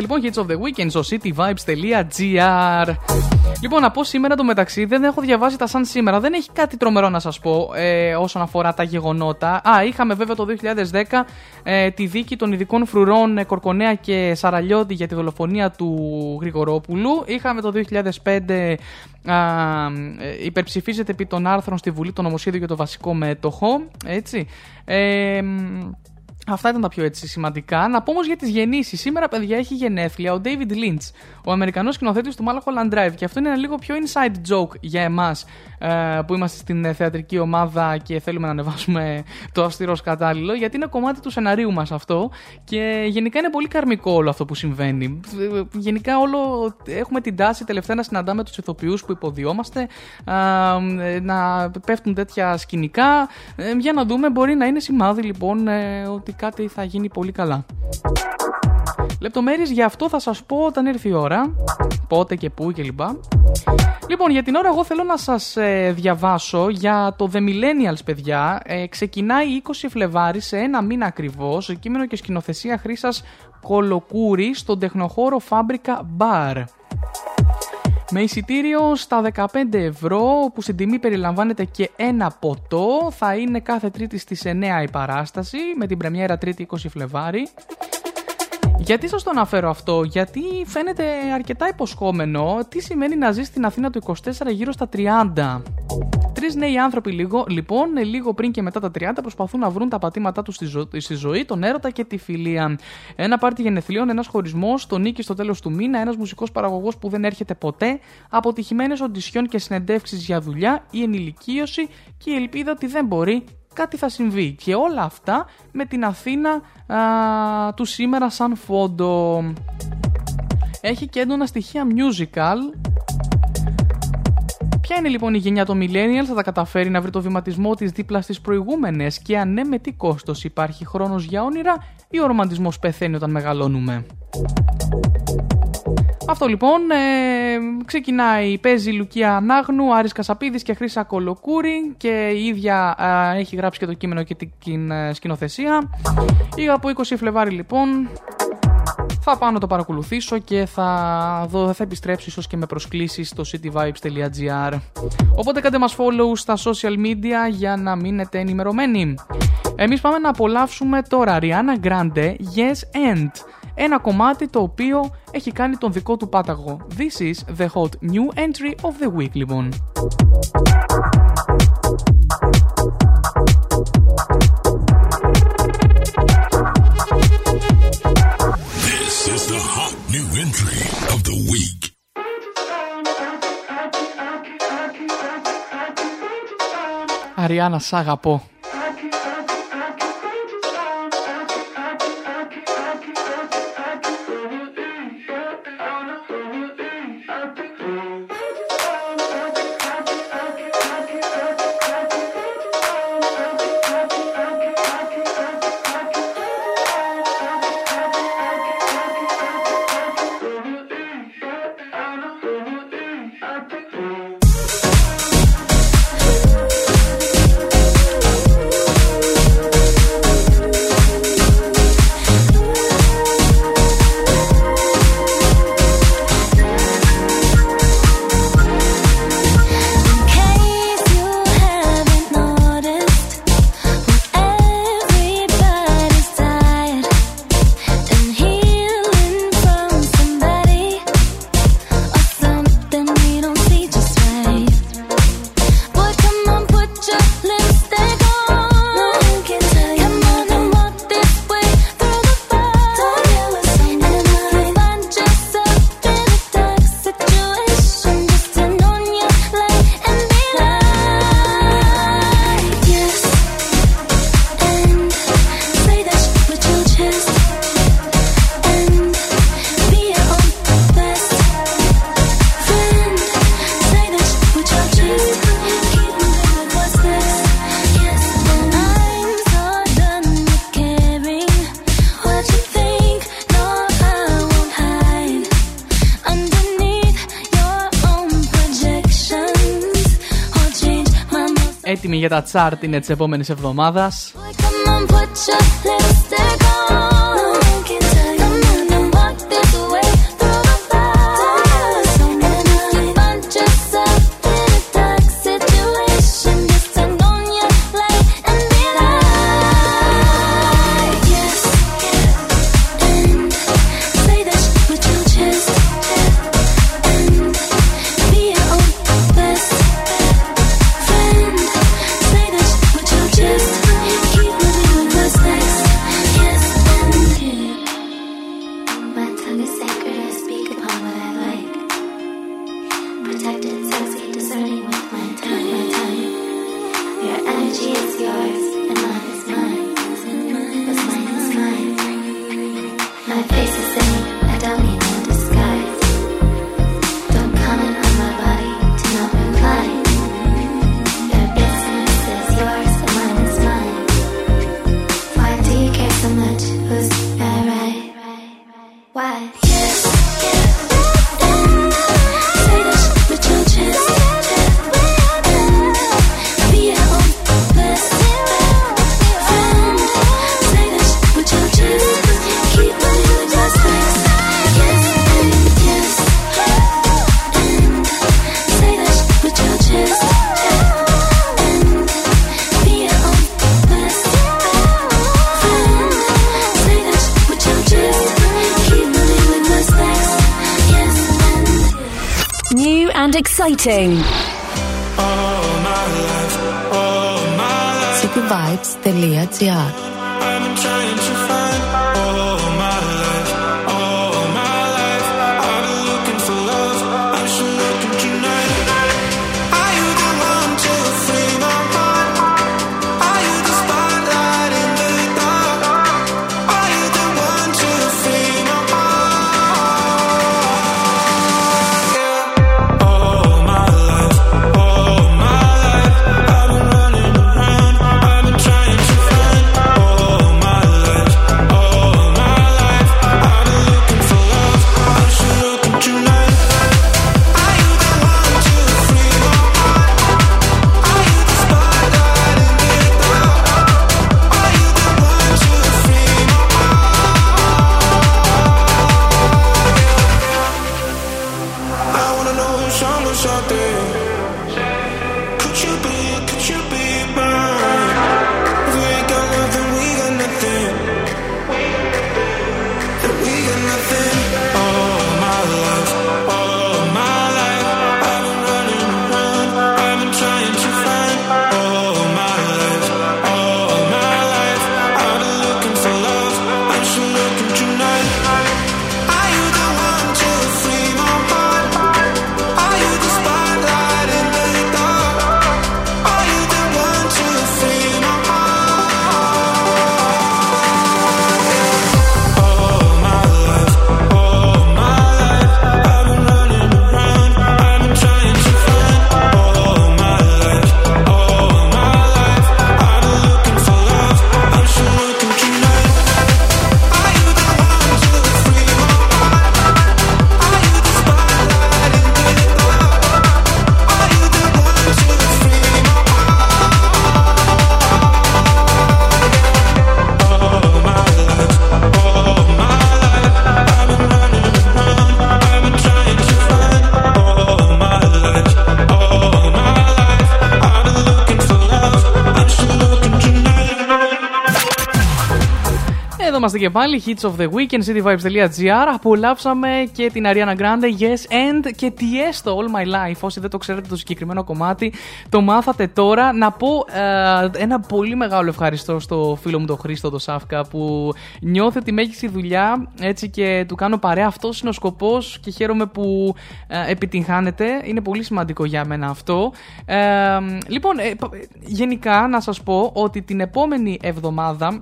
Λοιπόν Hits of the Weekend στο cityvibes.gr. Λοιπόν, από σήμερα το μεταξύ δεν έχω διαβάσει τα σαν σήμερα. Δεν έχει κάτι τρομερό να σας πω ε, όσον αφορά τα γεγονότα. Α, είχαμε βέβαια το 2010 ε, τη δίκη των ειδικών φρουρών ε, και Σαραλιώτη για τη δολοφονία του Γρηγορόπουλου. Είχαμε το 2005 α, ε, υπερψηφίζεται επί των άρθρων στη Βουλή το νομοσχέδιο για το βασικό μέτοχο. Έτσι. Ε, Αυτά ήταν τα πιο έτσι σημαντικά. Να πω όμως για τις γεννήσεις. Σήμερα, παιδιά, έχει γενέθλια ο David Lynch, ο Αμερικανός σκηνοθέτης του Mulholland Drive. Και αυτό είναι ένα λίγο πιο inside joke για εμάς που είμαστε στην ε, θεατρική ομάδα και θέλουμε να ανεβάσουμε το αυστηρό κατάλληλο, γιατί είναι κομμάτι του σεναρίου μας αυτό. Και γενικά είναι πολύ καρμικό όλο αυτό που συμβαίνει. Γενικά, όλο έχουμε την τάση τελευταία να συναντάμε τους ηθοποιούς που υποδιόμαστε, α, να πέφτουν τέτοια σκηνικά. Ε, για να δούμε, μπορεί να είναι σημάδι λοιπόν ε, ότι κάτι θα γίνει πολύ καλά. Λεπτομέρειες για αυτό θα σας πω όταν έρθει η ώρα, πότε και πού και λοιπά. Λοιπόν, για την ώρα εγώ θέλω να σας ε, διαβάσω για το The Millennials, παιδιά. Ε, ξεκινάει 20 Φλεβάρι σε ένα μήνα ακριβώς, κείμενο και σκηνοθεσία Χρύσας Κολοκούρη στον τεχνοχώρο Φάμπρικα Bar. Με εισιτήριο στα 15 ευρώ, που στην τιμή περιλαμβάνεται και ένα ποτό, θα είναι κάθε Τρίτη στις 9 η παράσταση, με την πρεμιέρα Τρίτη 20 Φλεβάρι. Γιατί σας το αναφέρω αυτό, γιατί φαίνεται αρκετά υποσχόμενο τι σημαίνει να ζεις στην Αθήνα του 24 γύρω στα 30. Τρεις νέοι άνθρωποι λίγο, λοιπόν, λίγο πριν και μετά τα 30 προσπαθούν να βρουν τα πατήματά τους στη, ζω... στη ζωή, τον έρωτα και τη φιλία. Ένα πάρτι γενεθλίων, ένας χωρισμός, το νίκη στο τέλος του μήνα, ένας μουσικός παραγωγός που δεν έρχεται ποτέ, αποτυχημένες οντισιόν και συνεντεύξεις για δουλειά, η ενηλικίωση και η ελπίδα ότι δεν μπορεί κάτι θα συμβεί. Και όλα αυτά με την Αθήνα α, του σήμερα σαν φόντο. Έχει και έντονα στοιχεία musical. Ποια είναι λοιπόν η γενιά των millennials, θα τα καταφέρει να βρει το βηματισμό της δίπλα στις προηγούμενες; Και αν ναι με τι κόστος υπάρχει χρόνος για όνειρα ή ο ρομαντισμός πεθαίνει όταν μεγαλώνουμε; Αυτό λοιπόν ε, ξεκινάει, παίζει η Λουκία Ανάγνου, Άρης Κασαπίδης και Χρύσα Κολοκούρη και η ίδια ε, έχει γράψει και το κείμενο και την ε, σκηνοθεσία. Η από 20 Φλεβάρι λοιπόν θα πάω να το παρακολουθήσω και θα, δω, θα επιστρέψω ίσως και με προσκλήσεις στο cityvibes.gr Οπότε κάντε μας follow στα social media για να μείνετε ενημερωμένοι. Εμείς πάμε να απολαύσουμε τώρα Rihanna Grande Yes And ένα κομμάτι το οποίο έχει κάνει τον δικό του πάταγο. This is the hot new entry of the week λοιπόν. This is the hot new entry of the week. Αριάννα, σ' αγαπώ. Για τα τσάρτ είναι τη επόμενης εβδομάδας. meeting. Και πάλι, Hits of the Weekend, cityvibes.gr. Απολαύσαμε και την Ariana Grande, Yes and και Tiesto, All My Life. Όσοι δεν το ξέρετε το συγκεκριμένο κομμάτι, το μάθατε τώρα. Να πω ε, ένα πολύ μεγάλο ευχαριστώ στο φίλο μου τον Χρήστο, τον Σάφκα, που νιώθει ότι με έχει στη δουλειά έτσι και του κάνω παρέα. Αυτός είναι ο σκοπός και χαίρομαι που ε, επιτυγχάνεται. Είναι πολύ σημαντικό για μένα αυτό. Ε, λοιπόν, ε, π- γενικά να σας πω ότι την επόμενη εβδομάδα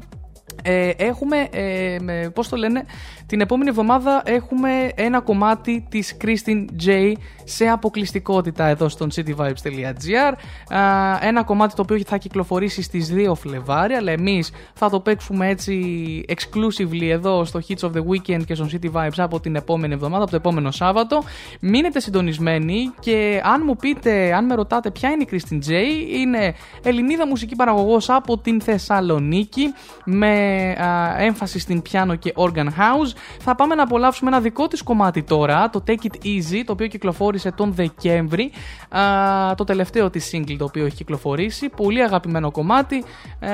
ε, έχουμε, ε, με- πώς το λένε, την επόμενη εβδομάδα έχουμε ένα κομμάτι της Christine J σε αποκλειστικότητα εδώ στον cityvibes.gr Α, ένα κομμάτι το οποίο θα κυκλοφορήσει στις 2 Φλεβάρι αλλά εμείς θα το παίξουμε έτσι exclusively εδώ στο Hits of the Weekend και στον City Vibes από την επόμενη εβδομάδα, από το επόμενο Σάββατο μείνετε συντονισμένοι και αν μου πείτε, αν με ρωτάτε ποια είναι η Christine J είναι Ελληνίδα μουσική παραγωγός από την Θεσσαλονίκη με α, έμφαση στην piano και organ house. Θα πάμε να απολαύσουμε ένα δικό της κομμάτι τώρα, το Take It Easy, το οποίο κυκλοφόρησε τον Δεκέμβρη. Α, το τελευταίο της single το οποίο έχει κυκλοφορήσει. Πολύ αγαπημένο κομμάτι. Ε,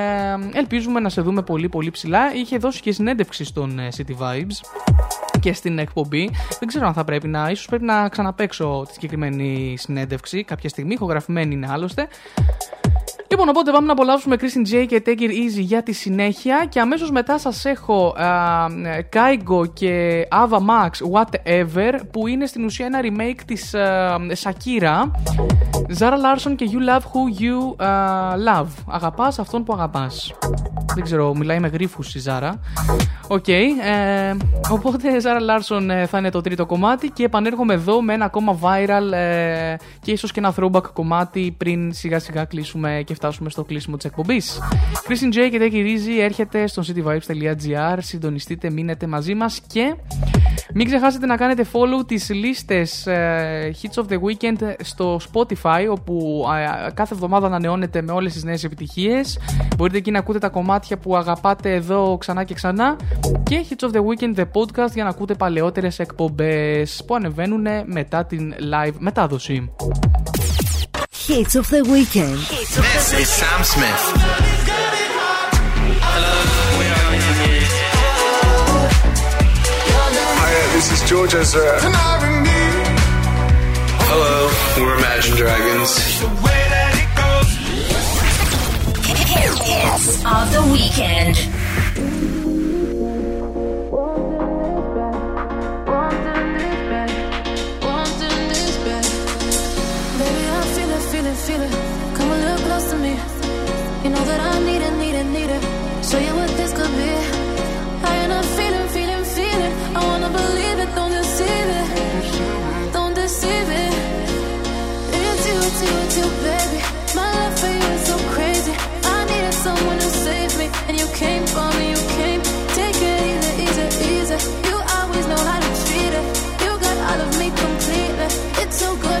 ελπίζουμε να σε δούμε πολύ πολύ ψηλά. Είχε δώσει και συνέντευξη στον ε, City Vibes και στην εκπομπή. Δεν ξέρω αν θα πρέπει να, ίσως πρέπει να ξαναπαίξω τη συγκεκριμένη συνέντευξη κάποια στιγμή, ηχογραφημένη είναι άλλωστε. Λοιπόν, οπότε πάμε να απολαύσουμε Christine J και Take It Easy για τη συνέχεια. Και αμέσως μετά σας έχω Kygo και Ava Max Whatever που είναι στην ουσία ένα remake της α, Shakira. Zara Larsson και You Love Who You α, Love. Αγαπάς αυτόν που αγαπάς. Δεν ξέρω, μιλάει με γρίφους η Zara. Οκ, ε, οπότε Zara Larsson ε, θα είναι το τρίτο κομμάτι και επανέρχομαι εδώ με ένα ακόμα viral ε, και ίσως και ένα throwback κομμάτι πριν σιγά σιγά κλείσουμε και φτάσουμε στο κλείσιμο της εκπομπής. Christian J και Take It Easy έρχεται στο cityvibes.gr, συντονιστείτε, μείνετε μαζί μας και μην ξεχάσετε να κάνετε follow τις λίστες ε, Hits of the Weekend στο Spotify όπου ε, κάθε εβδομάδα ανανεώνεται με όλες τις νέες επιτυχίες. Μπορείτε εκεί να ακούτε τα κομμάτια που αγαπάτε εδώ ξανά και ξανά και Hits of the Weekend The Podcast για να ακούτε παλαιότερες εκπομπές που ανεβαίνουν μετά την live μετάδοση. hits of the weekend. This is Sam Smith. Hello, we are here. Hi, uh, this is George Ezra. Uh, Hello, we're Imagine Dragons. Hits of the weekend. know that I. Show you what this could be. I am feeling, feeling, feeling. I wanna believe it, don't deceive it. Don't deceive it. It's you, you, you, baby. My love for you is so crazy. I needed someone to save me, and you came for me, you came. Take it. You always know how to treat it. You got all of me. It's so good.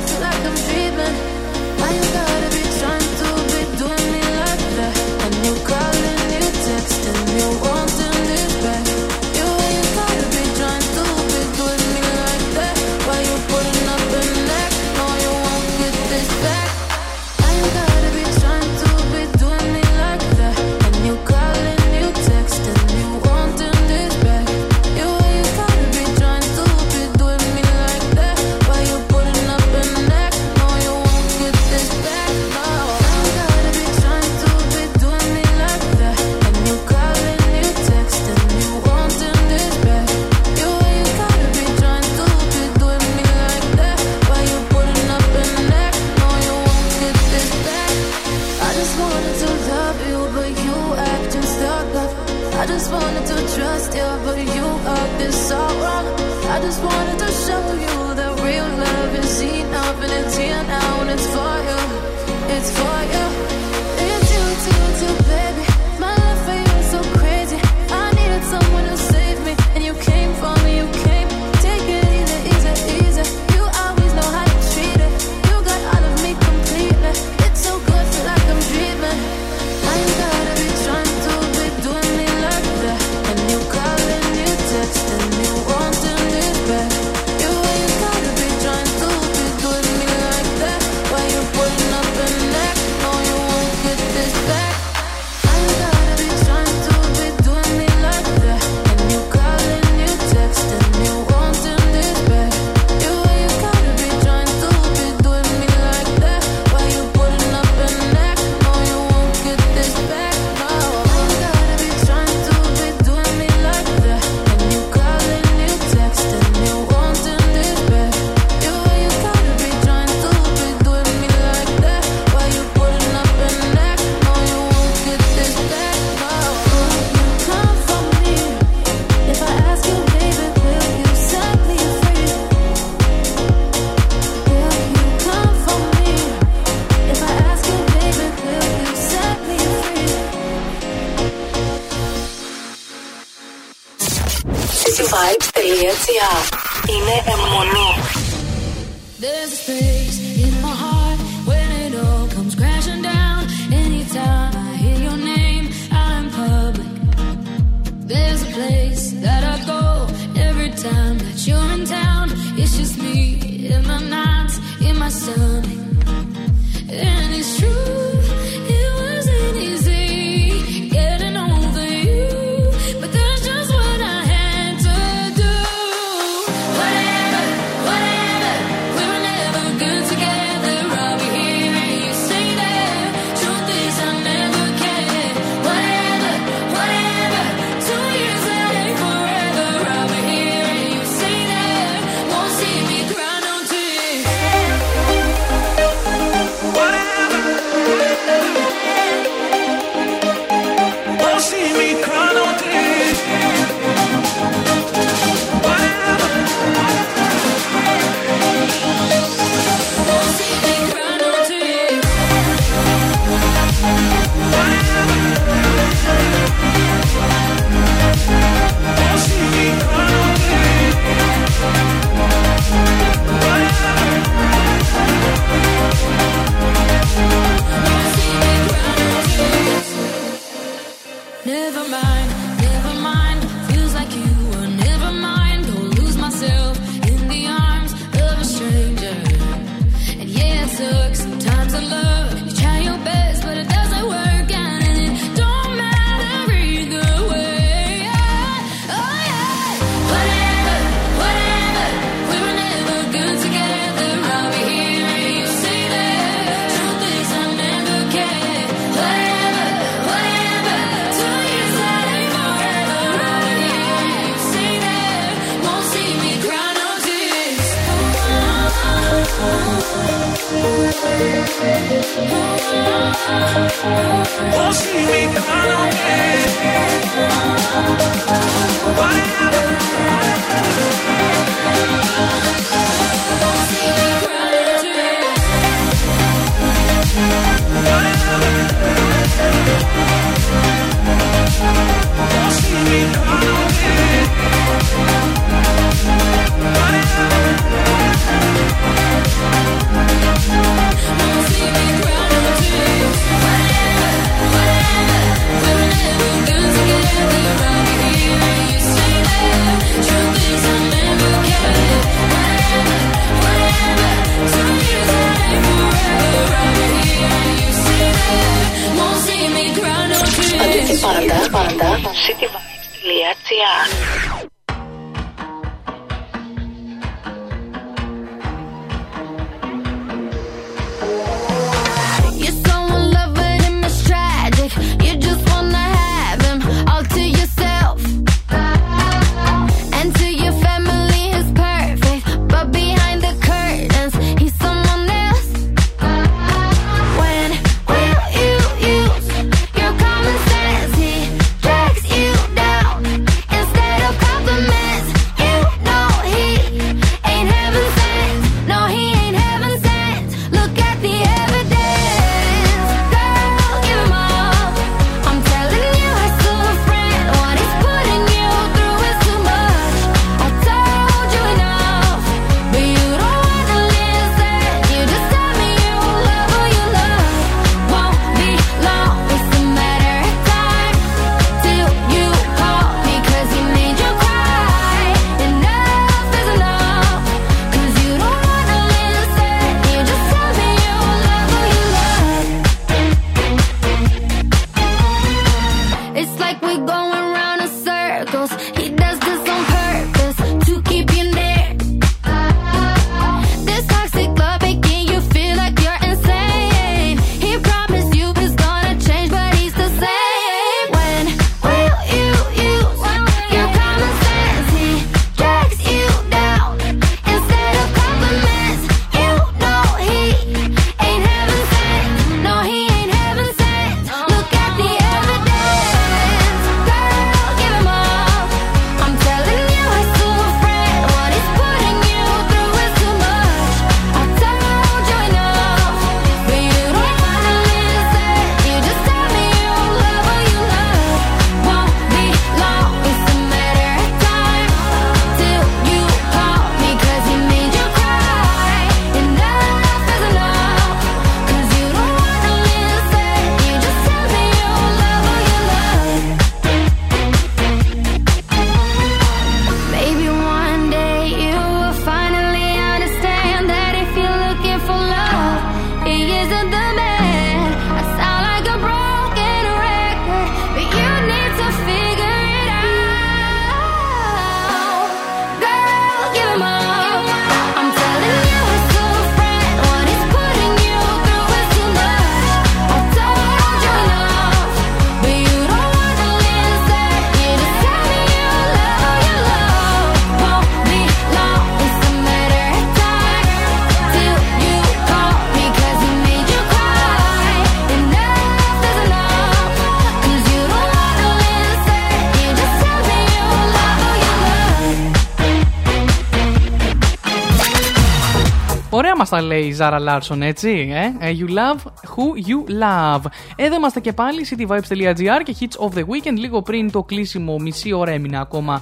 Ωραία μας τα λέει η Ζάρα Λάρσον, έτσι. Ε? ε; You love who you love. Εδώ είμαστε και πάλι, cityvibes.gr και hits of the weekend. Λίγο πριν το κλείσιμο, μισή ώρα έμεινα ακόμα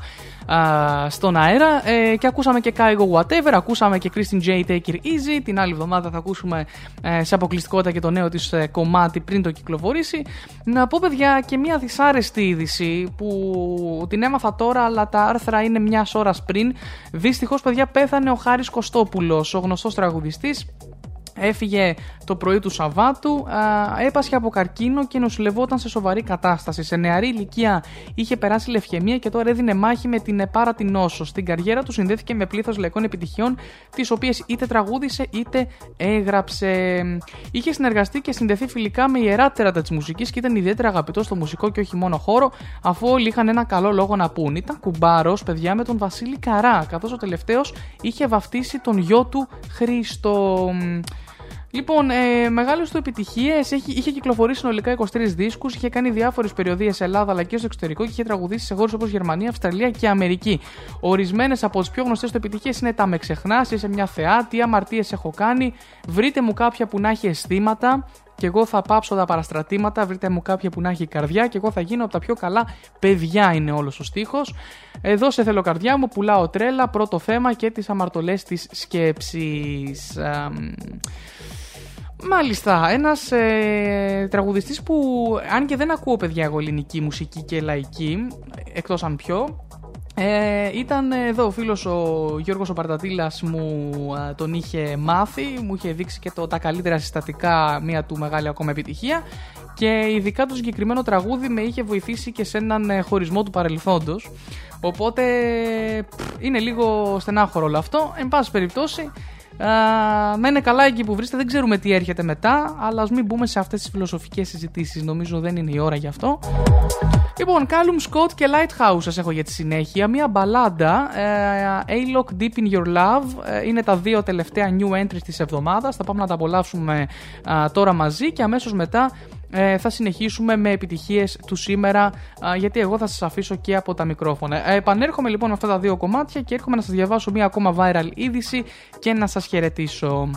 στον αέρα ε, και ακούσαμε και Kaigo Whatever, ακούσαμε και Christine J. Take It Easy. Την άλλη εβδομάδα θα ακούσουμε ε, σε αποκλειστικότητα και το νέο της ε, κομμάτι πριν το κυκλοφορήσει. Να πω παιδιά και μια δυσάρεστη είδηση που την έμαθα τώρα αλλά τα άρθρα είναι μιας ώρας πριν. Δυστυχώς παιδιά πέθανε ο Χάρης Κωστόπουλος, ο γνωστός τραγουδιστής Έφυγε το πρωί του Σαββάτου, έπασχε από καρκίνο και νοσηλευόταν σε σοβαρή κατάσταση. Σε νεαρή ηλικία είχε περάσει λευχαιμία και τώρα έδινε μάχη με την επάρα την νόσο. Στην καριέρα του συνδέθηκε με πλήθος λαϊκών επιτυχιών, τις οποίες είτε τραγούδισε είτε έγραψε. Είχε συνεργαστεί και συνδεθεί φιλικά με ιεράτερα της μουσικής και ήταν ιδιαίτερα αγαπητός στο μουσικό και όχι μόνο χώρο, αφού όλοι είχαν ένα καλό λόγο να πούν. Ήταν κουμπάρος, παιδιά, με τον Βασίλη Καρά, καθώς ο τελευταίος είχε βαφτίσει τον γιο του Χρήστο. Λοιπόν, ε, μεγάλες του επιτυχίες. Είχε κυκλοφορήσει συνολικά 23 δίσκους, είχε κάνει διάφορες περιοδίες σε Ελλάδα αλλά και στο εξωτερικό και είχε τραγουδήσει σε χώρες όπως Γερμανία, Αυστραλία και Αμερική. Ορισμένες από τις πιο γνωστές του επιτυχίες είναι Τα Με ξεχνάς, Είσαι μια θεά, Τι αμαρτίες έχω κάνει, Βρείτε μου κάποια που να έχει αισθήματα, και εγώ θα πάψω τα παραστρατήματα. Βρείτε μου κάποια που να έχει καρδιά και εγώ θα γίνω από τα πιο καλά παιδιά, είναι όλος ο στίχος. Εδώ σε θέλω καρδιά μου, πουλάω τρέλα, πρώτο θέμα και τις αμαρτωλές της σκέψης. Μάλιστα, ένας ε, τραγουδιστής που αν και δεν ακούω παιδιά εγώ ελληνική μουσική και λαϊκή, εκτός αν πιο, ε, ήταν εδώ ο φίλος ο Γιώργος ο Παρτατήλας μου ε, τον είχε μάθει, μου είχε δείξει και το, τα καλύτερα συστατικά μια του μεγάλη ακόμα επιτυχία και ειδικά το συγκεκριμένο τραγούδι με είχε βοηθήσει και σε έναν ε, χωρισμό του παρελθόντος. Οπότε είναι λίγο στενάχωρο όλο αυτό, εν πάση περιπτώσει μένε καλά εκεί που βρίσκεται, δεν ξέρουμε τι έρχεται μετά, αλλά ας μην μπούμε σε αυτές τις φιλοσοφικές συζητήσεις. Νομίζω δεν είναι η ώρα γι' αυτό. Λοιπόν, Callum Scott και Lighthouse σας έχω για τη συνέχεια. Μία μπαλάντα, ε, A-Lock Deep in Your Love, ε, είναι τα δύο τελευταία new entries της εβδομάδας. Θα πάμε να τα απολαύσουμε τώρα μαζί και αμέσως μετά ε, θα συνεχίσουμε με επιτυχίες του σήμερα γιατί εγώ θα σας αφήσω και από τα μικρόφωνα. Ε, επανέρχομαι λοιπόν με αυτά τα δύο κομμάτια και έρχομαι να σας διαβάσω μία ακόμα viral είδηση και να σας χαιρετήσω.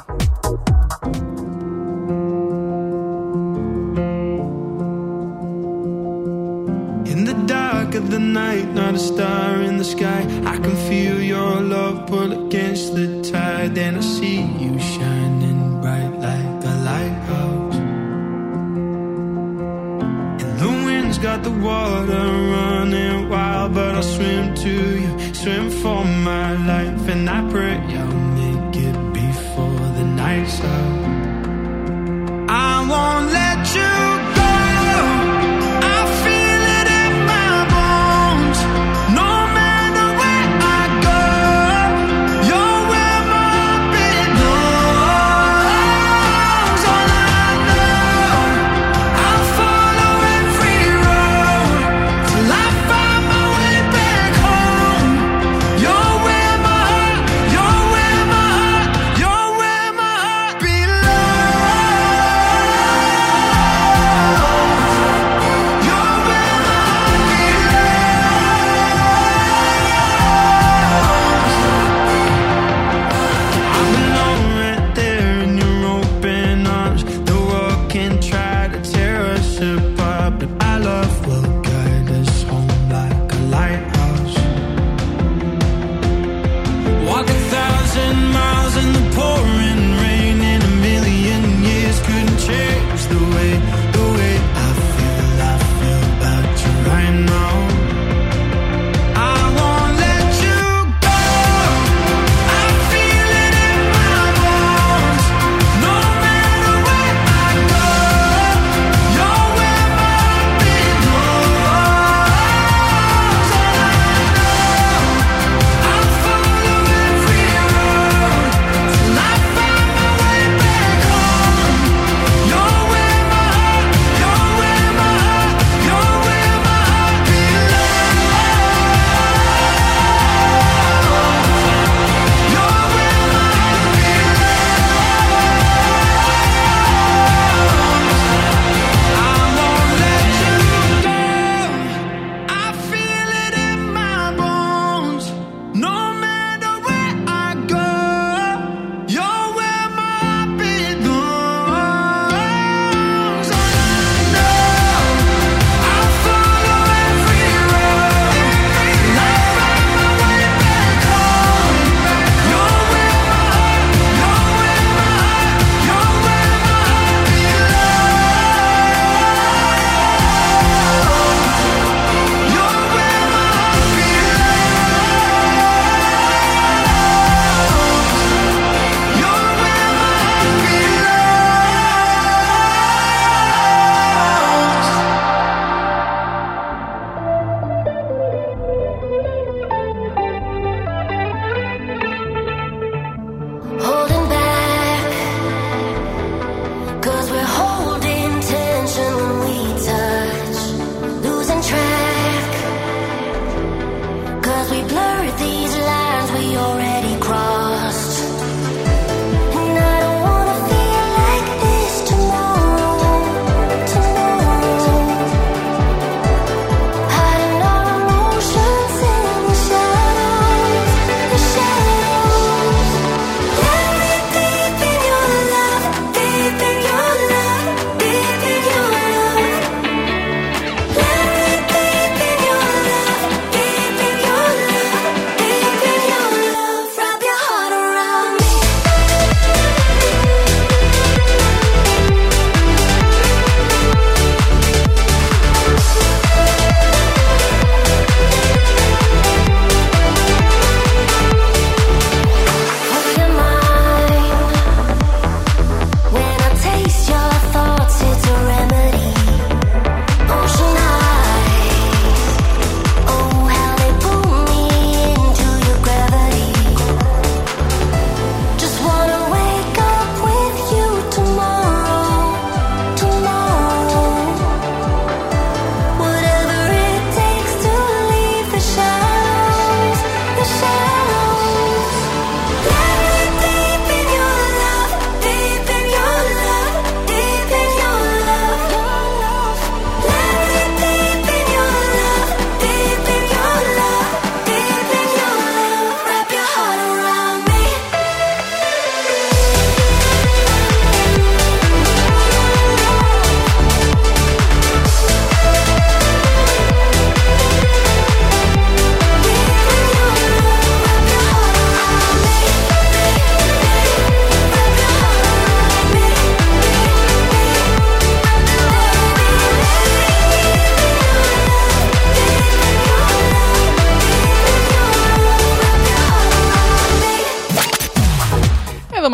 In the dark of the night, not a star in the sky. I can feel your love pull against the tide. Then I see you got the water running wild, but I swim to you, swim for my life. And I pray I'll make it before the night's out. I won't let you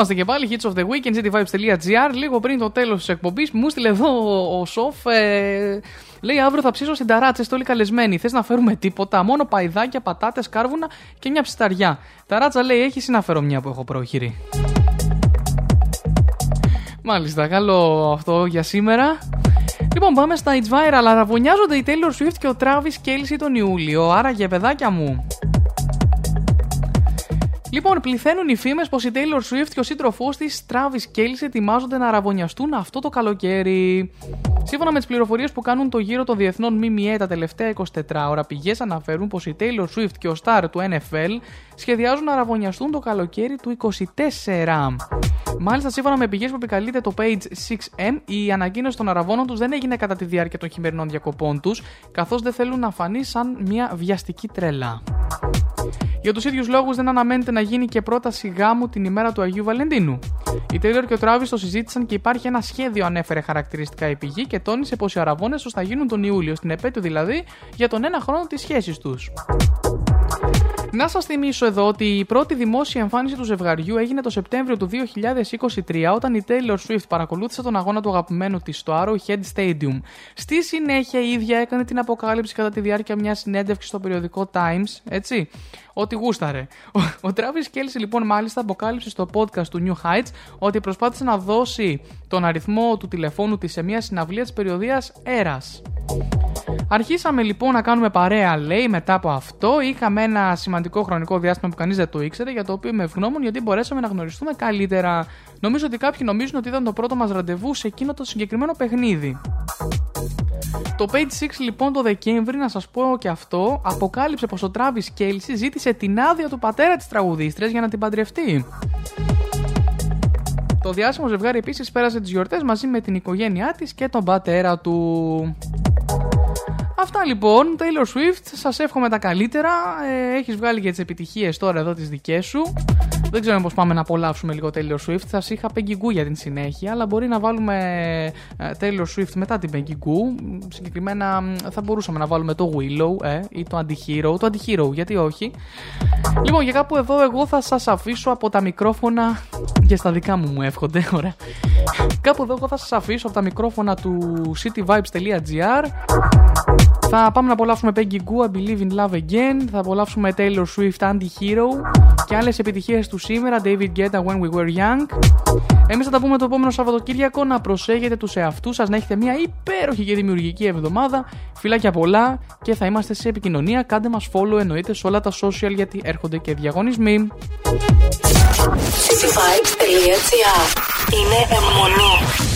είμαστε και πάλι, hits of the weekend, cityvibes.gr. Λίγο πριν το τέλος της εκπομπής, μου στείλε εδώ ο, ο Σοφ. Ε, λέει αύριο θα ψήσω στην ταράτσα, είστε όλοι καλεσμένοι. Θες να φέρουμε τίποτα, μόνο παϊδάκια, πατάτες, κάρβουνα και μια ψισταριά. Ταράτσα λέει: Έχει ή να φέρω μια που έχω πρόχειρη. Μάλιστα, καλό αυτό για σήμερα. Λοιπόν, πάμε στα It's Viral. Αραβωνιάζονται η Taylor Swift και ο Travis Kelsey τον Ιούλιο. Άρα, για παιδάκια μου, Λοιπόν, πληθαίνουν οι φήμες πως η Taylor Swift και ο σύντροφός της Travis Kelsey ετοιμάζονται να αραβωνιαστούν αυτό το καλοκαίρι. Σύμφωνα με τις πληροφορίες που κάνουν το γύρο των διεθνών ΜΜΕ τα τελευταία 24 ώρα, πηγές αναφέρουν πως η Taylor Swift και ο Star του NFL σχεδιάζουν να αραβωνιαστούν το καλοκαίρι του 24. Μάλιστα, σύμφωνα με πηγές που επικαλείται το Page 6M, η ανακοίνωση των αραβώνων τους δεν έγινε κατά τη διάρκεια των χειμερινών διακοπών τους, καθώς δεν θέλουν να φανεί σαν μια βιαστική τρέλα. Για τους ίδιους λόγους δεν αναμένεται να γίνει και πρόταση γάμου την ημέρα του Αγίου Βαλεντίνου. Η Taylor και ο Travis το συζήτησαν και υπάρχει ένα σχέδιο, ανέφερε χαρακτηριστικά η πηγή και τόνισε πως οι αραβώνες θα γίνουν τον Ιούλιο, στην επέτειο δηλαδή, για τον ένα χρόνο της σχέσης τους. Να σας θυμίσω εδώ ότι η πρώτη δημόσια εμφάνιση του ζευγαριού έγινε το Σεπτέμβριο του 2023 όταν η Taylor Swift παρακολούθησε τον αγώνα του αγαπημένου της στο Arrowhead Stadium. Στη συνέχεια η ίδια έκανε την αποκάλυψη κατά τη διάρκεια μιας συνέντευξης στο περιοδικό Times, έτσι, ότι γούσταρε. Ο, ο Travis Kelsey λοιπόν μάλιστα αποκάλυψε στο podcast του New Heights ότι προσπάθησε να δώσει τον αριθμό του τηλεφώνου της σε μια συναυλία της περιοδίας Έρας. Αρχίσαμε λοιπόν να κάνουμε παρέα, λέει, μετά από αυτό. Είχαμε ένα σημαντικό χρονικό διάστημα που κανείς δεν το ήξερε, για το οποίο είμαι ευγνώμων γιατί μπορέσαμε να γνωριστούμε καλύτερα. Νομίζω ότι κάποιοι νομίζουν ότι ήταν το πρώτο μας ραντεβού σε εκείνο το συγκεκριμένο παιχνίδι. Το Page 6 λοιπόν το Δεκέμβρη, να σας πω και αυτό, αποκάλυψε πως ο Travis Kelsey ζήτησε την άδεια του πατέρα της τραγουδίστριας για να την παντρευτεί. Το διάσημο ζευγάρι επίσης πέρασε τις γιορτές μαζί με την οικογένειά της και τον πατέρα του. Αυτά λοιπόν, Taylor Swift, σας εύχομαι τα καλύτερα. Ε, έχεις βγάλει και τις επιτυχίες τώρα εδώ τις δικές σου. Δεν ξέρω πώς πάμε να απολαύσουμε λίγο Taylor Swift. Σας είχα Peggy Goo για την συνέχεια, αλλά μπορεί να βάλουμε ε, Taylor Swift μετά την Peggy Goo. Συγκεκριμένα μ, θα μπορούσαμε να βάλουμε το Willow ε, ή το Antihero. Το Antihero, γιατί όχι. Λοιπόν, για κάπου εδώ εγώ θα σας αφήσω από τα μικρόφωνα και στα δικά μου μου εύχονται, ωραία. Κάπου εδώ εγώ θα σας αφήσω από τα μικρόφωνα του cityvibes.gr θα πάμε να απολαύσουμε Peggy Goo, I Believe in Love Again. Θα απολαύσουμε Taylor Swift, Anti-Hero. Και άλλες επιτυχίες του σήμερα, David Guetta, When We Were Young. Εμείς θα τα πούμε το επόμενο Σαββατοκύριακο. Να προσέχετε τους εαυτούς σας, να έχετε μια υπέροχη και δημιουργική εβδομάδα. Φιλάκια πολλά και θα είμαστε σε επικοινωνία. Κάντε μας follow εννοείται σε όλα τα social γιατί έρχονται και διαγωνισμοί. cityvibes.gr Είναι αιμονή.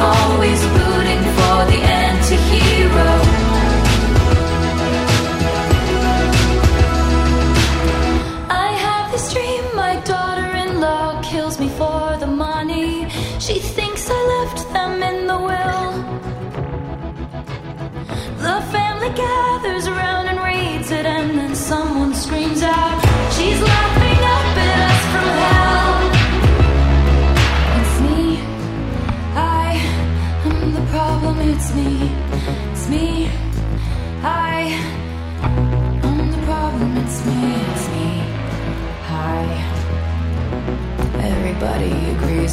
always.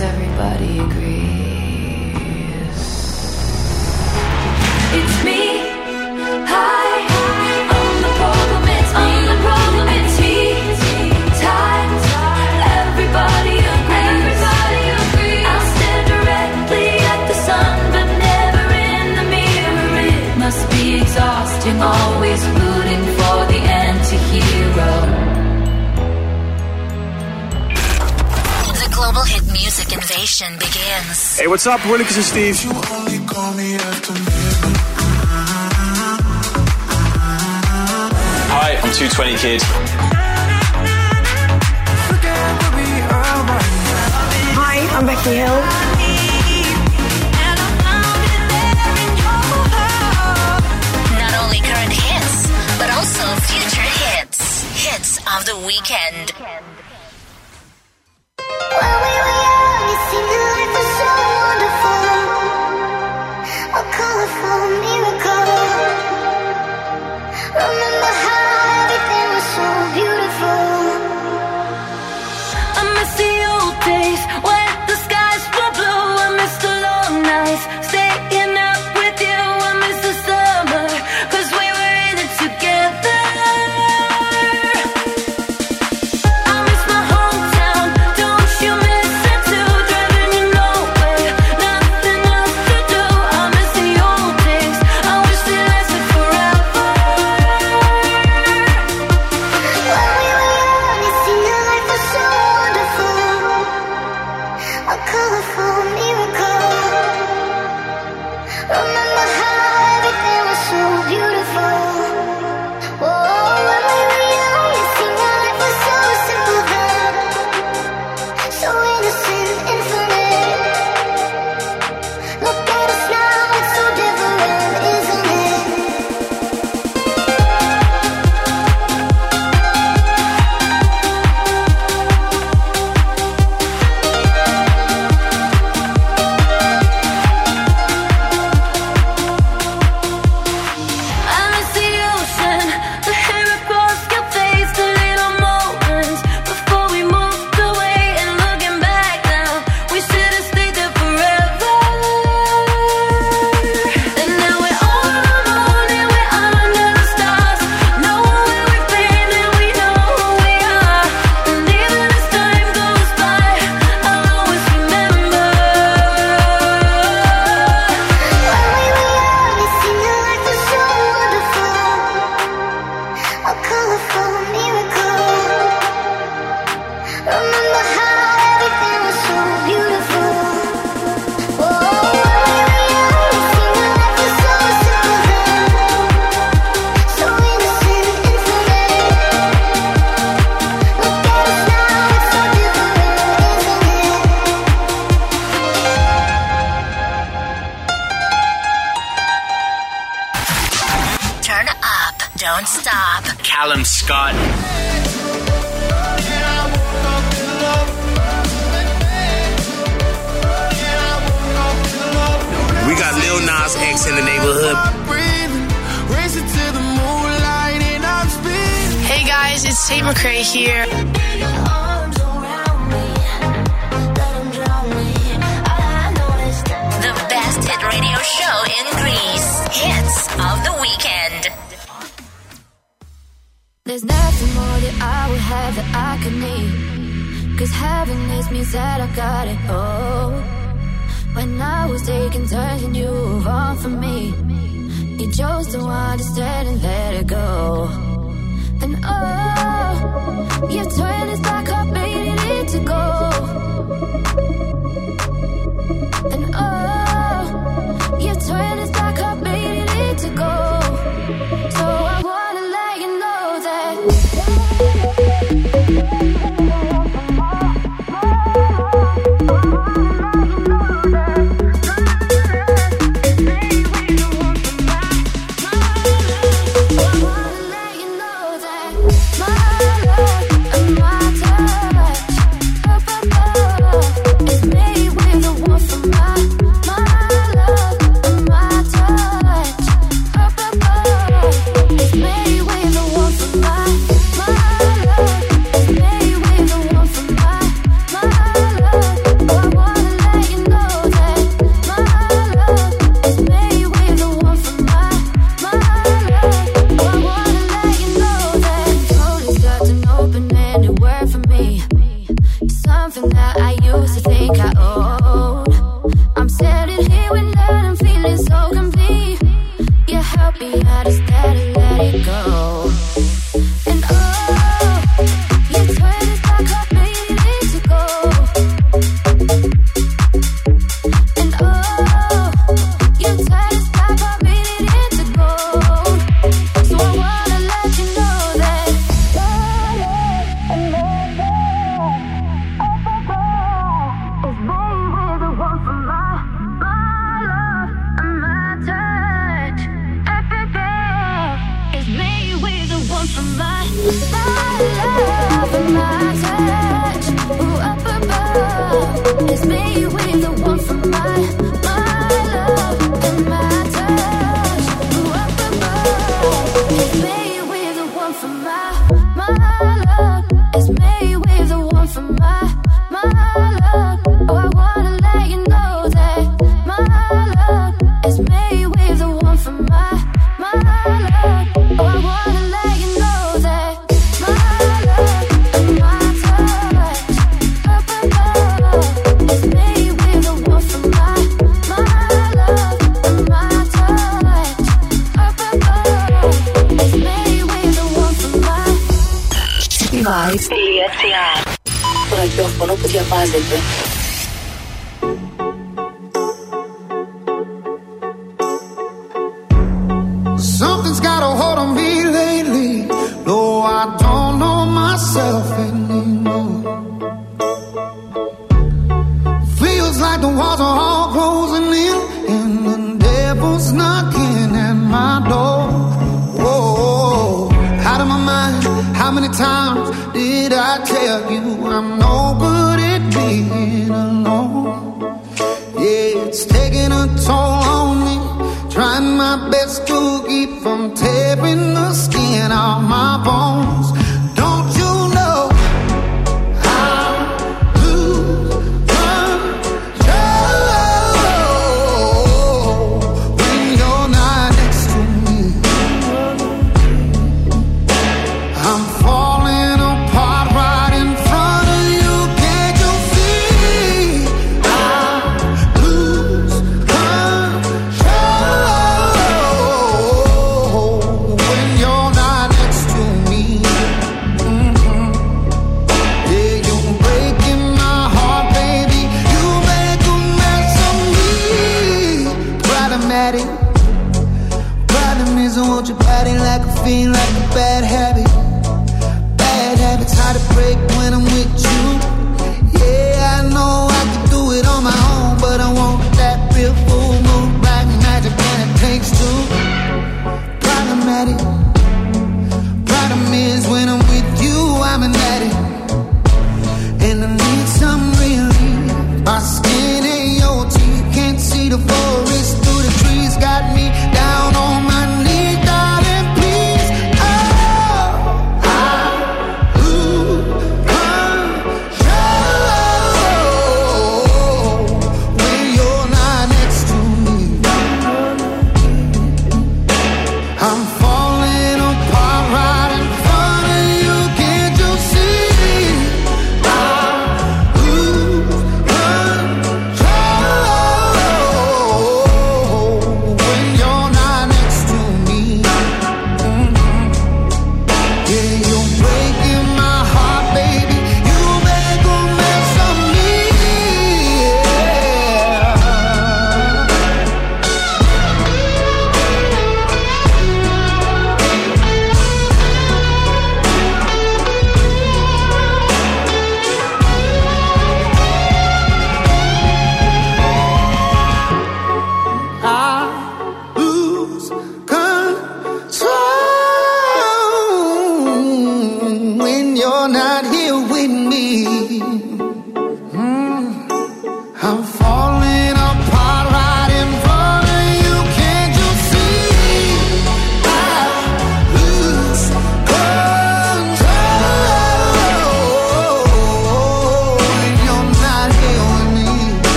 everybody agrees. It's me. Hi. vacation begins. Hey, what's up? We're Lucas and Steve. You only call me after. Hi, I'm 220 Kid. Hi, I'm Becky Hill. Not only current hits, but also future hits. Hits of the weekend.